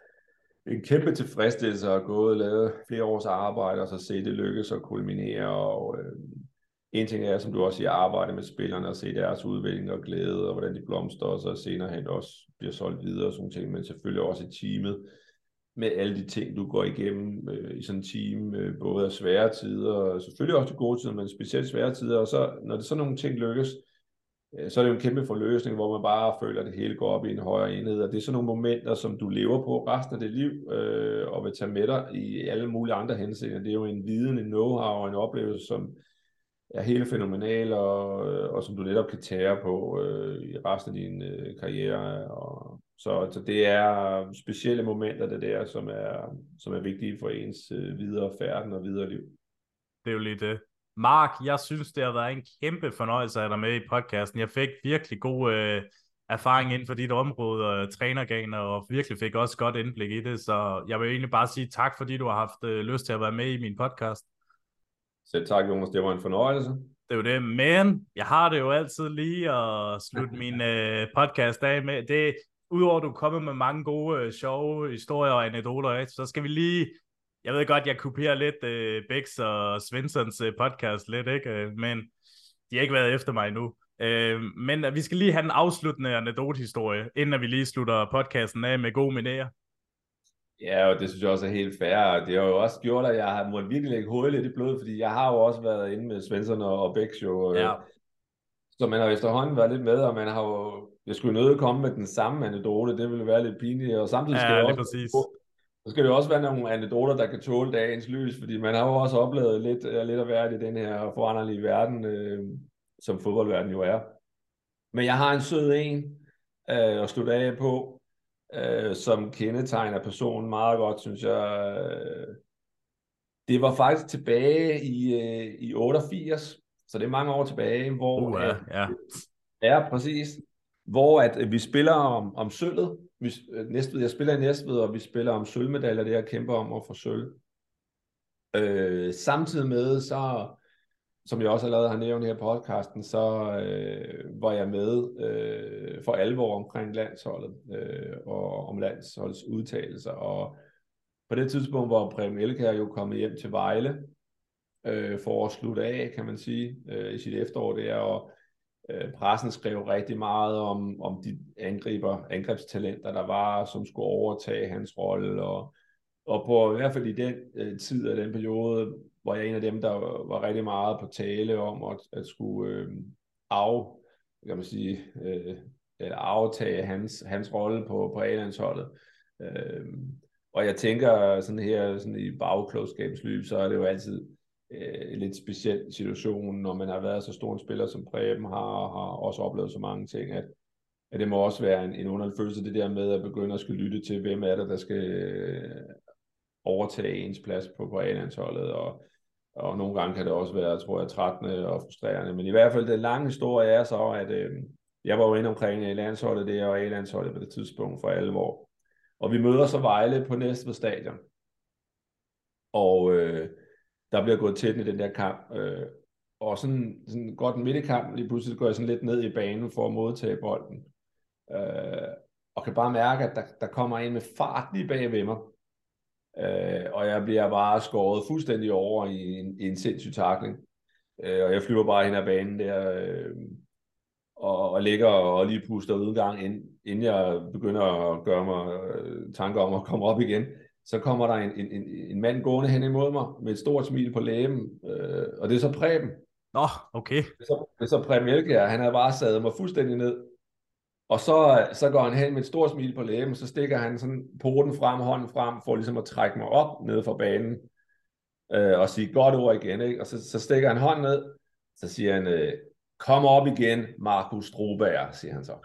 en kæmpe tilfredsstillelse at gå og lave flere års arbejde, og så se det lykkes og kulminere. Og, øh, en ting er, som du også siger, arbejde med spillerne og se deres udvikling og glæde, og hvordan de blomster, og så senere hen også bliver solgt videre og sådan ting, men selvfølgelig også i teamet med alle de ting, du går igennem øh, i sådan en team, øh, både af svære tider, og selvfølgelig også de gode tider, men specielt svære tider, og så, når det sådan nogle ting lykkes, øh, så er det jo en kæmpe forløsning, hvor man bare føler, at det hele går op i en højere enhed, og det er sådan nogle momenter, som du lever på resten af dit liv, øh, og vil tage med dig i alle mulige andre henseender. Det er jo en viden, en know-how og en oplevelse, som er helt fænomenal, og, øh, og som du netop kan tære på øh, i resten af din øh, karriere, og så, så det er specielle momenter, det der, som er, som er vigtige for ens øh, videre færden og videre liv. Det er jo lige det. Mark, jeg synes, det har været en kæmpe fornøjelse at dig med i podcasten. Jeg fik virkelig god øh, erfaring inden for dit område og trænerganer, og virkelig fik også godt indblik i det. Så jeg vil egentlig bare sige tak, fordi du har haft øh, lyst til at være med i min podcast. Selv tak, Jonas. Det var en fornøjelse. Det er jo det, men jeg har det jo altid lige at slutte min øh, podcast af med. Det, udover at du kommer med mange gode, øh, sjove historier og anekdoter, så skal vi lige, jeg ved godt, jeg kopierer lidt øh, Bæks og Svenssons øh, podcast lidt, ikke? Øh, men de har ikke været efter mig nu. Øh, men vi skal lige have en afsluttende anekdotehistorie, inden vi lige slutter podcasten af med gode minerer. Ja, og det synes jeg også er helt fair, og det har jo også gjort, at jeg har måttet virkelig lægge hul lidt i blod, fordi jeg har jo også været inde med Svensson og Bæks jo, øh, ja. så man har efterhånden været lidt med, og man har jo, jeg skulle nødt komme med den samme anekdote, det ville være lidt pinligt, og samtidig skal ja, det også, præcis. så skal det også være nogle anekdoter, der kan tåle dagens lys, fordi man har jo også oplevet lidt, lidt at være i den her foranderlige verden, øh, som fodboldverden jo er. Men jeg har en sød en øh, at slutte af på, øh, som kendetegner personen meget godt, synes jeg. Det var faktisk tilbage i, øh, i 88, så det er mange år tilbage, hvor... Uh, ja, ja. ja, præcis. Hvor at vi spiller om, om sølvet. Vi, Næstved, jeg spiller i Næstved, og vi spiller om sølvmedaljer, det jeg kæmper om at få sølv. Øh, samtidig med, så som jeg også allerede har nævnt her på podcasten, så øh, var jeg med øh, for alvor omkring landsholdet øh, og om landsholdets udtalelser. Og på det tidspunkt var Prem Elkær jo kommet hjem til Vejle øh, for at slutte af, kan man sige, øh, i sit efterår der, og øh, pressen skrev rigtig meget om, om de angriber, angrebstalenter, der var, som skulle overtage hans rolle, og, og på i hvert fald i den øh, tid af den periode, hvor jeg er en af dem, der var rigtig meget på tale om at, at skulle øh, af, kan man sige, øh, eller aftage hans, hans rolle på, på A-landsholdet. Øh, og jeg tænker sådan her sådan i bagklogskabsløb, så er det jo altid øh, en lidt speciel situation, når man har været så stor en spiller, som Preben har, har også oplevet så mange ting, at, at det må også være en, en underlig følelse, det der med at begynde at skulle lytte til, hvem er det, der skal øh, overtage ens plads på, på A-landsholdet, og og nogle gange kan det også være, tror jeg, trættende og frustrerende. Men i hvert fald, den lange historie er så, at øh, jeg var jo inde omkring landsholdet der, og A-landsholdet på det tidspunkt for alvor. Og vi møder så Vejle på næste stadion. Og øh, der bliver gået tæt i den der kamp. Øh, og sådan, sådan godt midt i kampen, lige pludselig går jeg sådan lidt ned i banen for at modtage bolden. Øh, og kan bare mærke, at der, der kommer en med fart lige bag ved mig. Øh, og jeg bliver bare skåret fuldstændig over i en, i en sindssyg takling. Øh, og jeg flyver bare hen ad banen der, øh, og, og ligger og lige puster udgang, ind, inden jeg begynder at gøre mig øh, tanker om at komme op igen. Så kommer der en, en, en, en mand gående hen imod mig med et stort smil på læben, øh, og det er så Preben. Nå, okay. Det er så, det er så Preben Elkjær. Han har bare sat mig fuldstændig ned. Og så, så går han hen med et stort smil på læben, så stikker han sådan porten frem, hånden frem, for ligesom at trække mig op ned fra banen, øh, og sige godt ord igen, ikke? Og så, så stikker han hånden ned, så siger han, øh, kom op igen, Markus Stroberg, siger han så.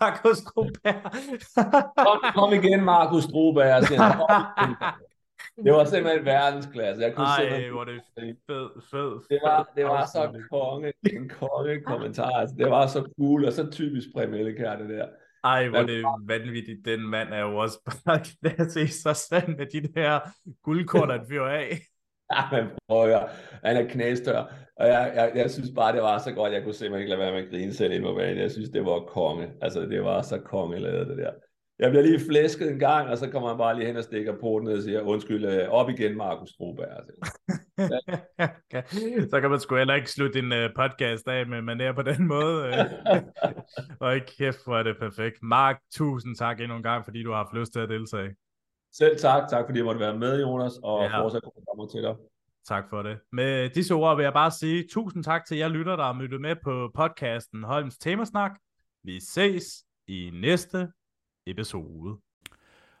Markus Stroberg. kom, kom igen, Markus Stroberg, siger han. Det var simpelthen verdensklasse. Jeg kunne Ej, simpelthen... hvor det fed, fed, Det var, det var så konge, en konge kommentar. Altså, det var så cool, og så typisk Præmellekær, det der. Ej, hvor det er vanvittigt. Den mand er jo også bare klasse i sig selv med de der guldkort, han fyrer af. Ja, men prøv Han er knæstør. Og jeg, jeg, jeg, synes bare, det var så godt. Jeg kunne simpelthen ikke lade være med at grine selv ind på banen. Jeg synes, det var konge. Altså, det var så konge lavet, det der jeg bliver lige flæsket en gang, og så kommer han bare lige hen og stikker på den og siger, undskyld, øh, op igen, Markus Stroberg. Altså. Ja. så kan man sgu heller ikke slutte en uh, podcast af med manér på den måde. Øh. og ikke kæft, hvor er det perfekt. Mark, tusind tak endnu en gang, fordi du har haft lyst til at deltage. Selv tak. Tak fordi jeg måtte være med, Jonas, og ja. fortsat kommer til dig. Tak for det. Med disse ord vil jeg bare sige tusind tak til jer lytter, der har mødt med på podcasten Holms Temasnak. Vi ses i næste episode.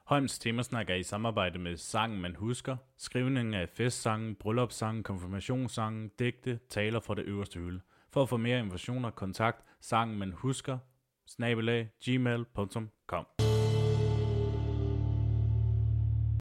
Holms Temasnak er i samarbejde med Sangen Man Husker, skrivningen af festsangen, bryllupssangen, konfirmationssangen, digte, taler fra det øverste hylde. For at få mere informationer, kontakt, sangen man husker, snabelag, gmail.com.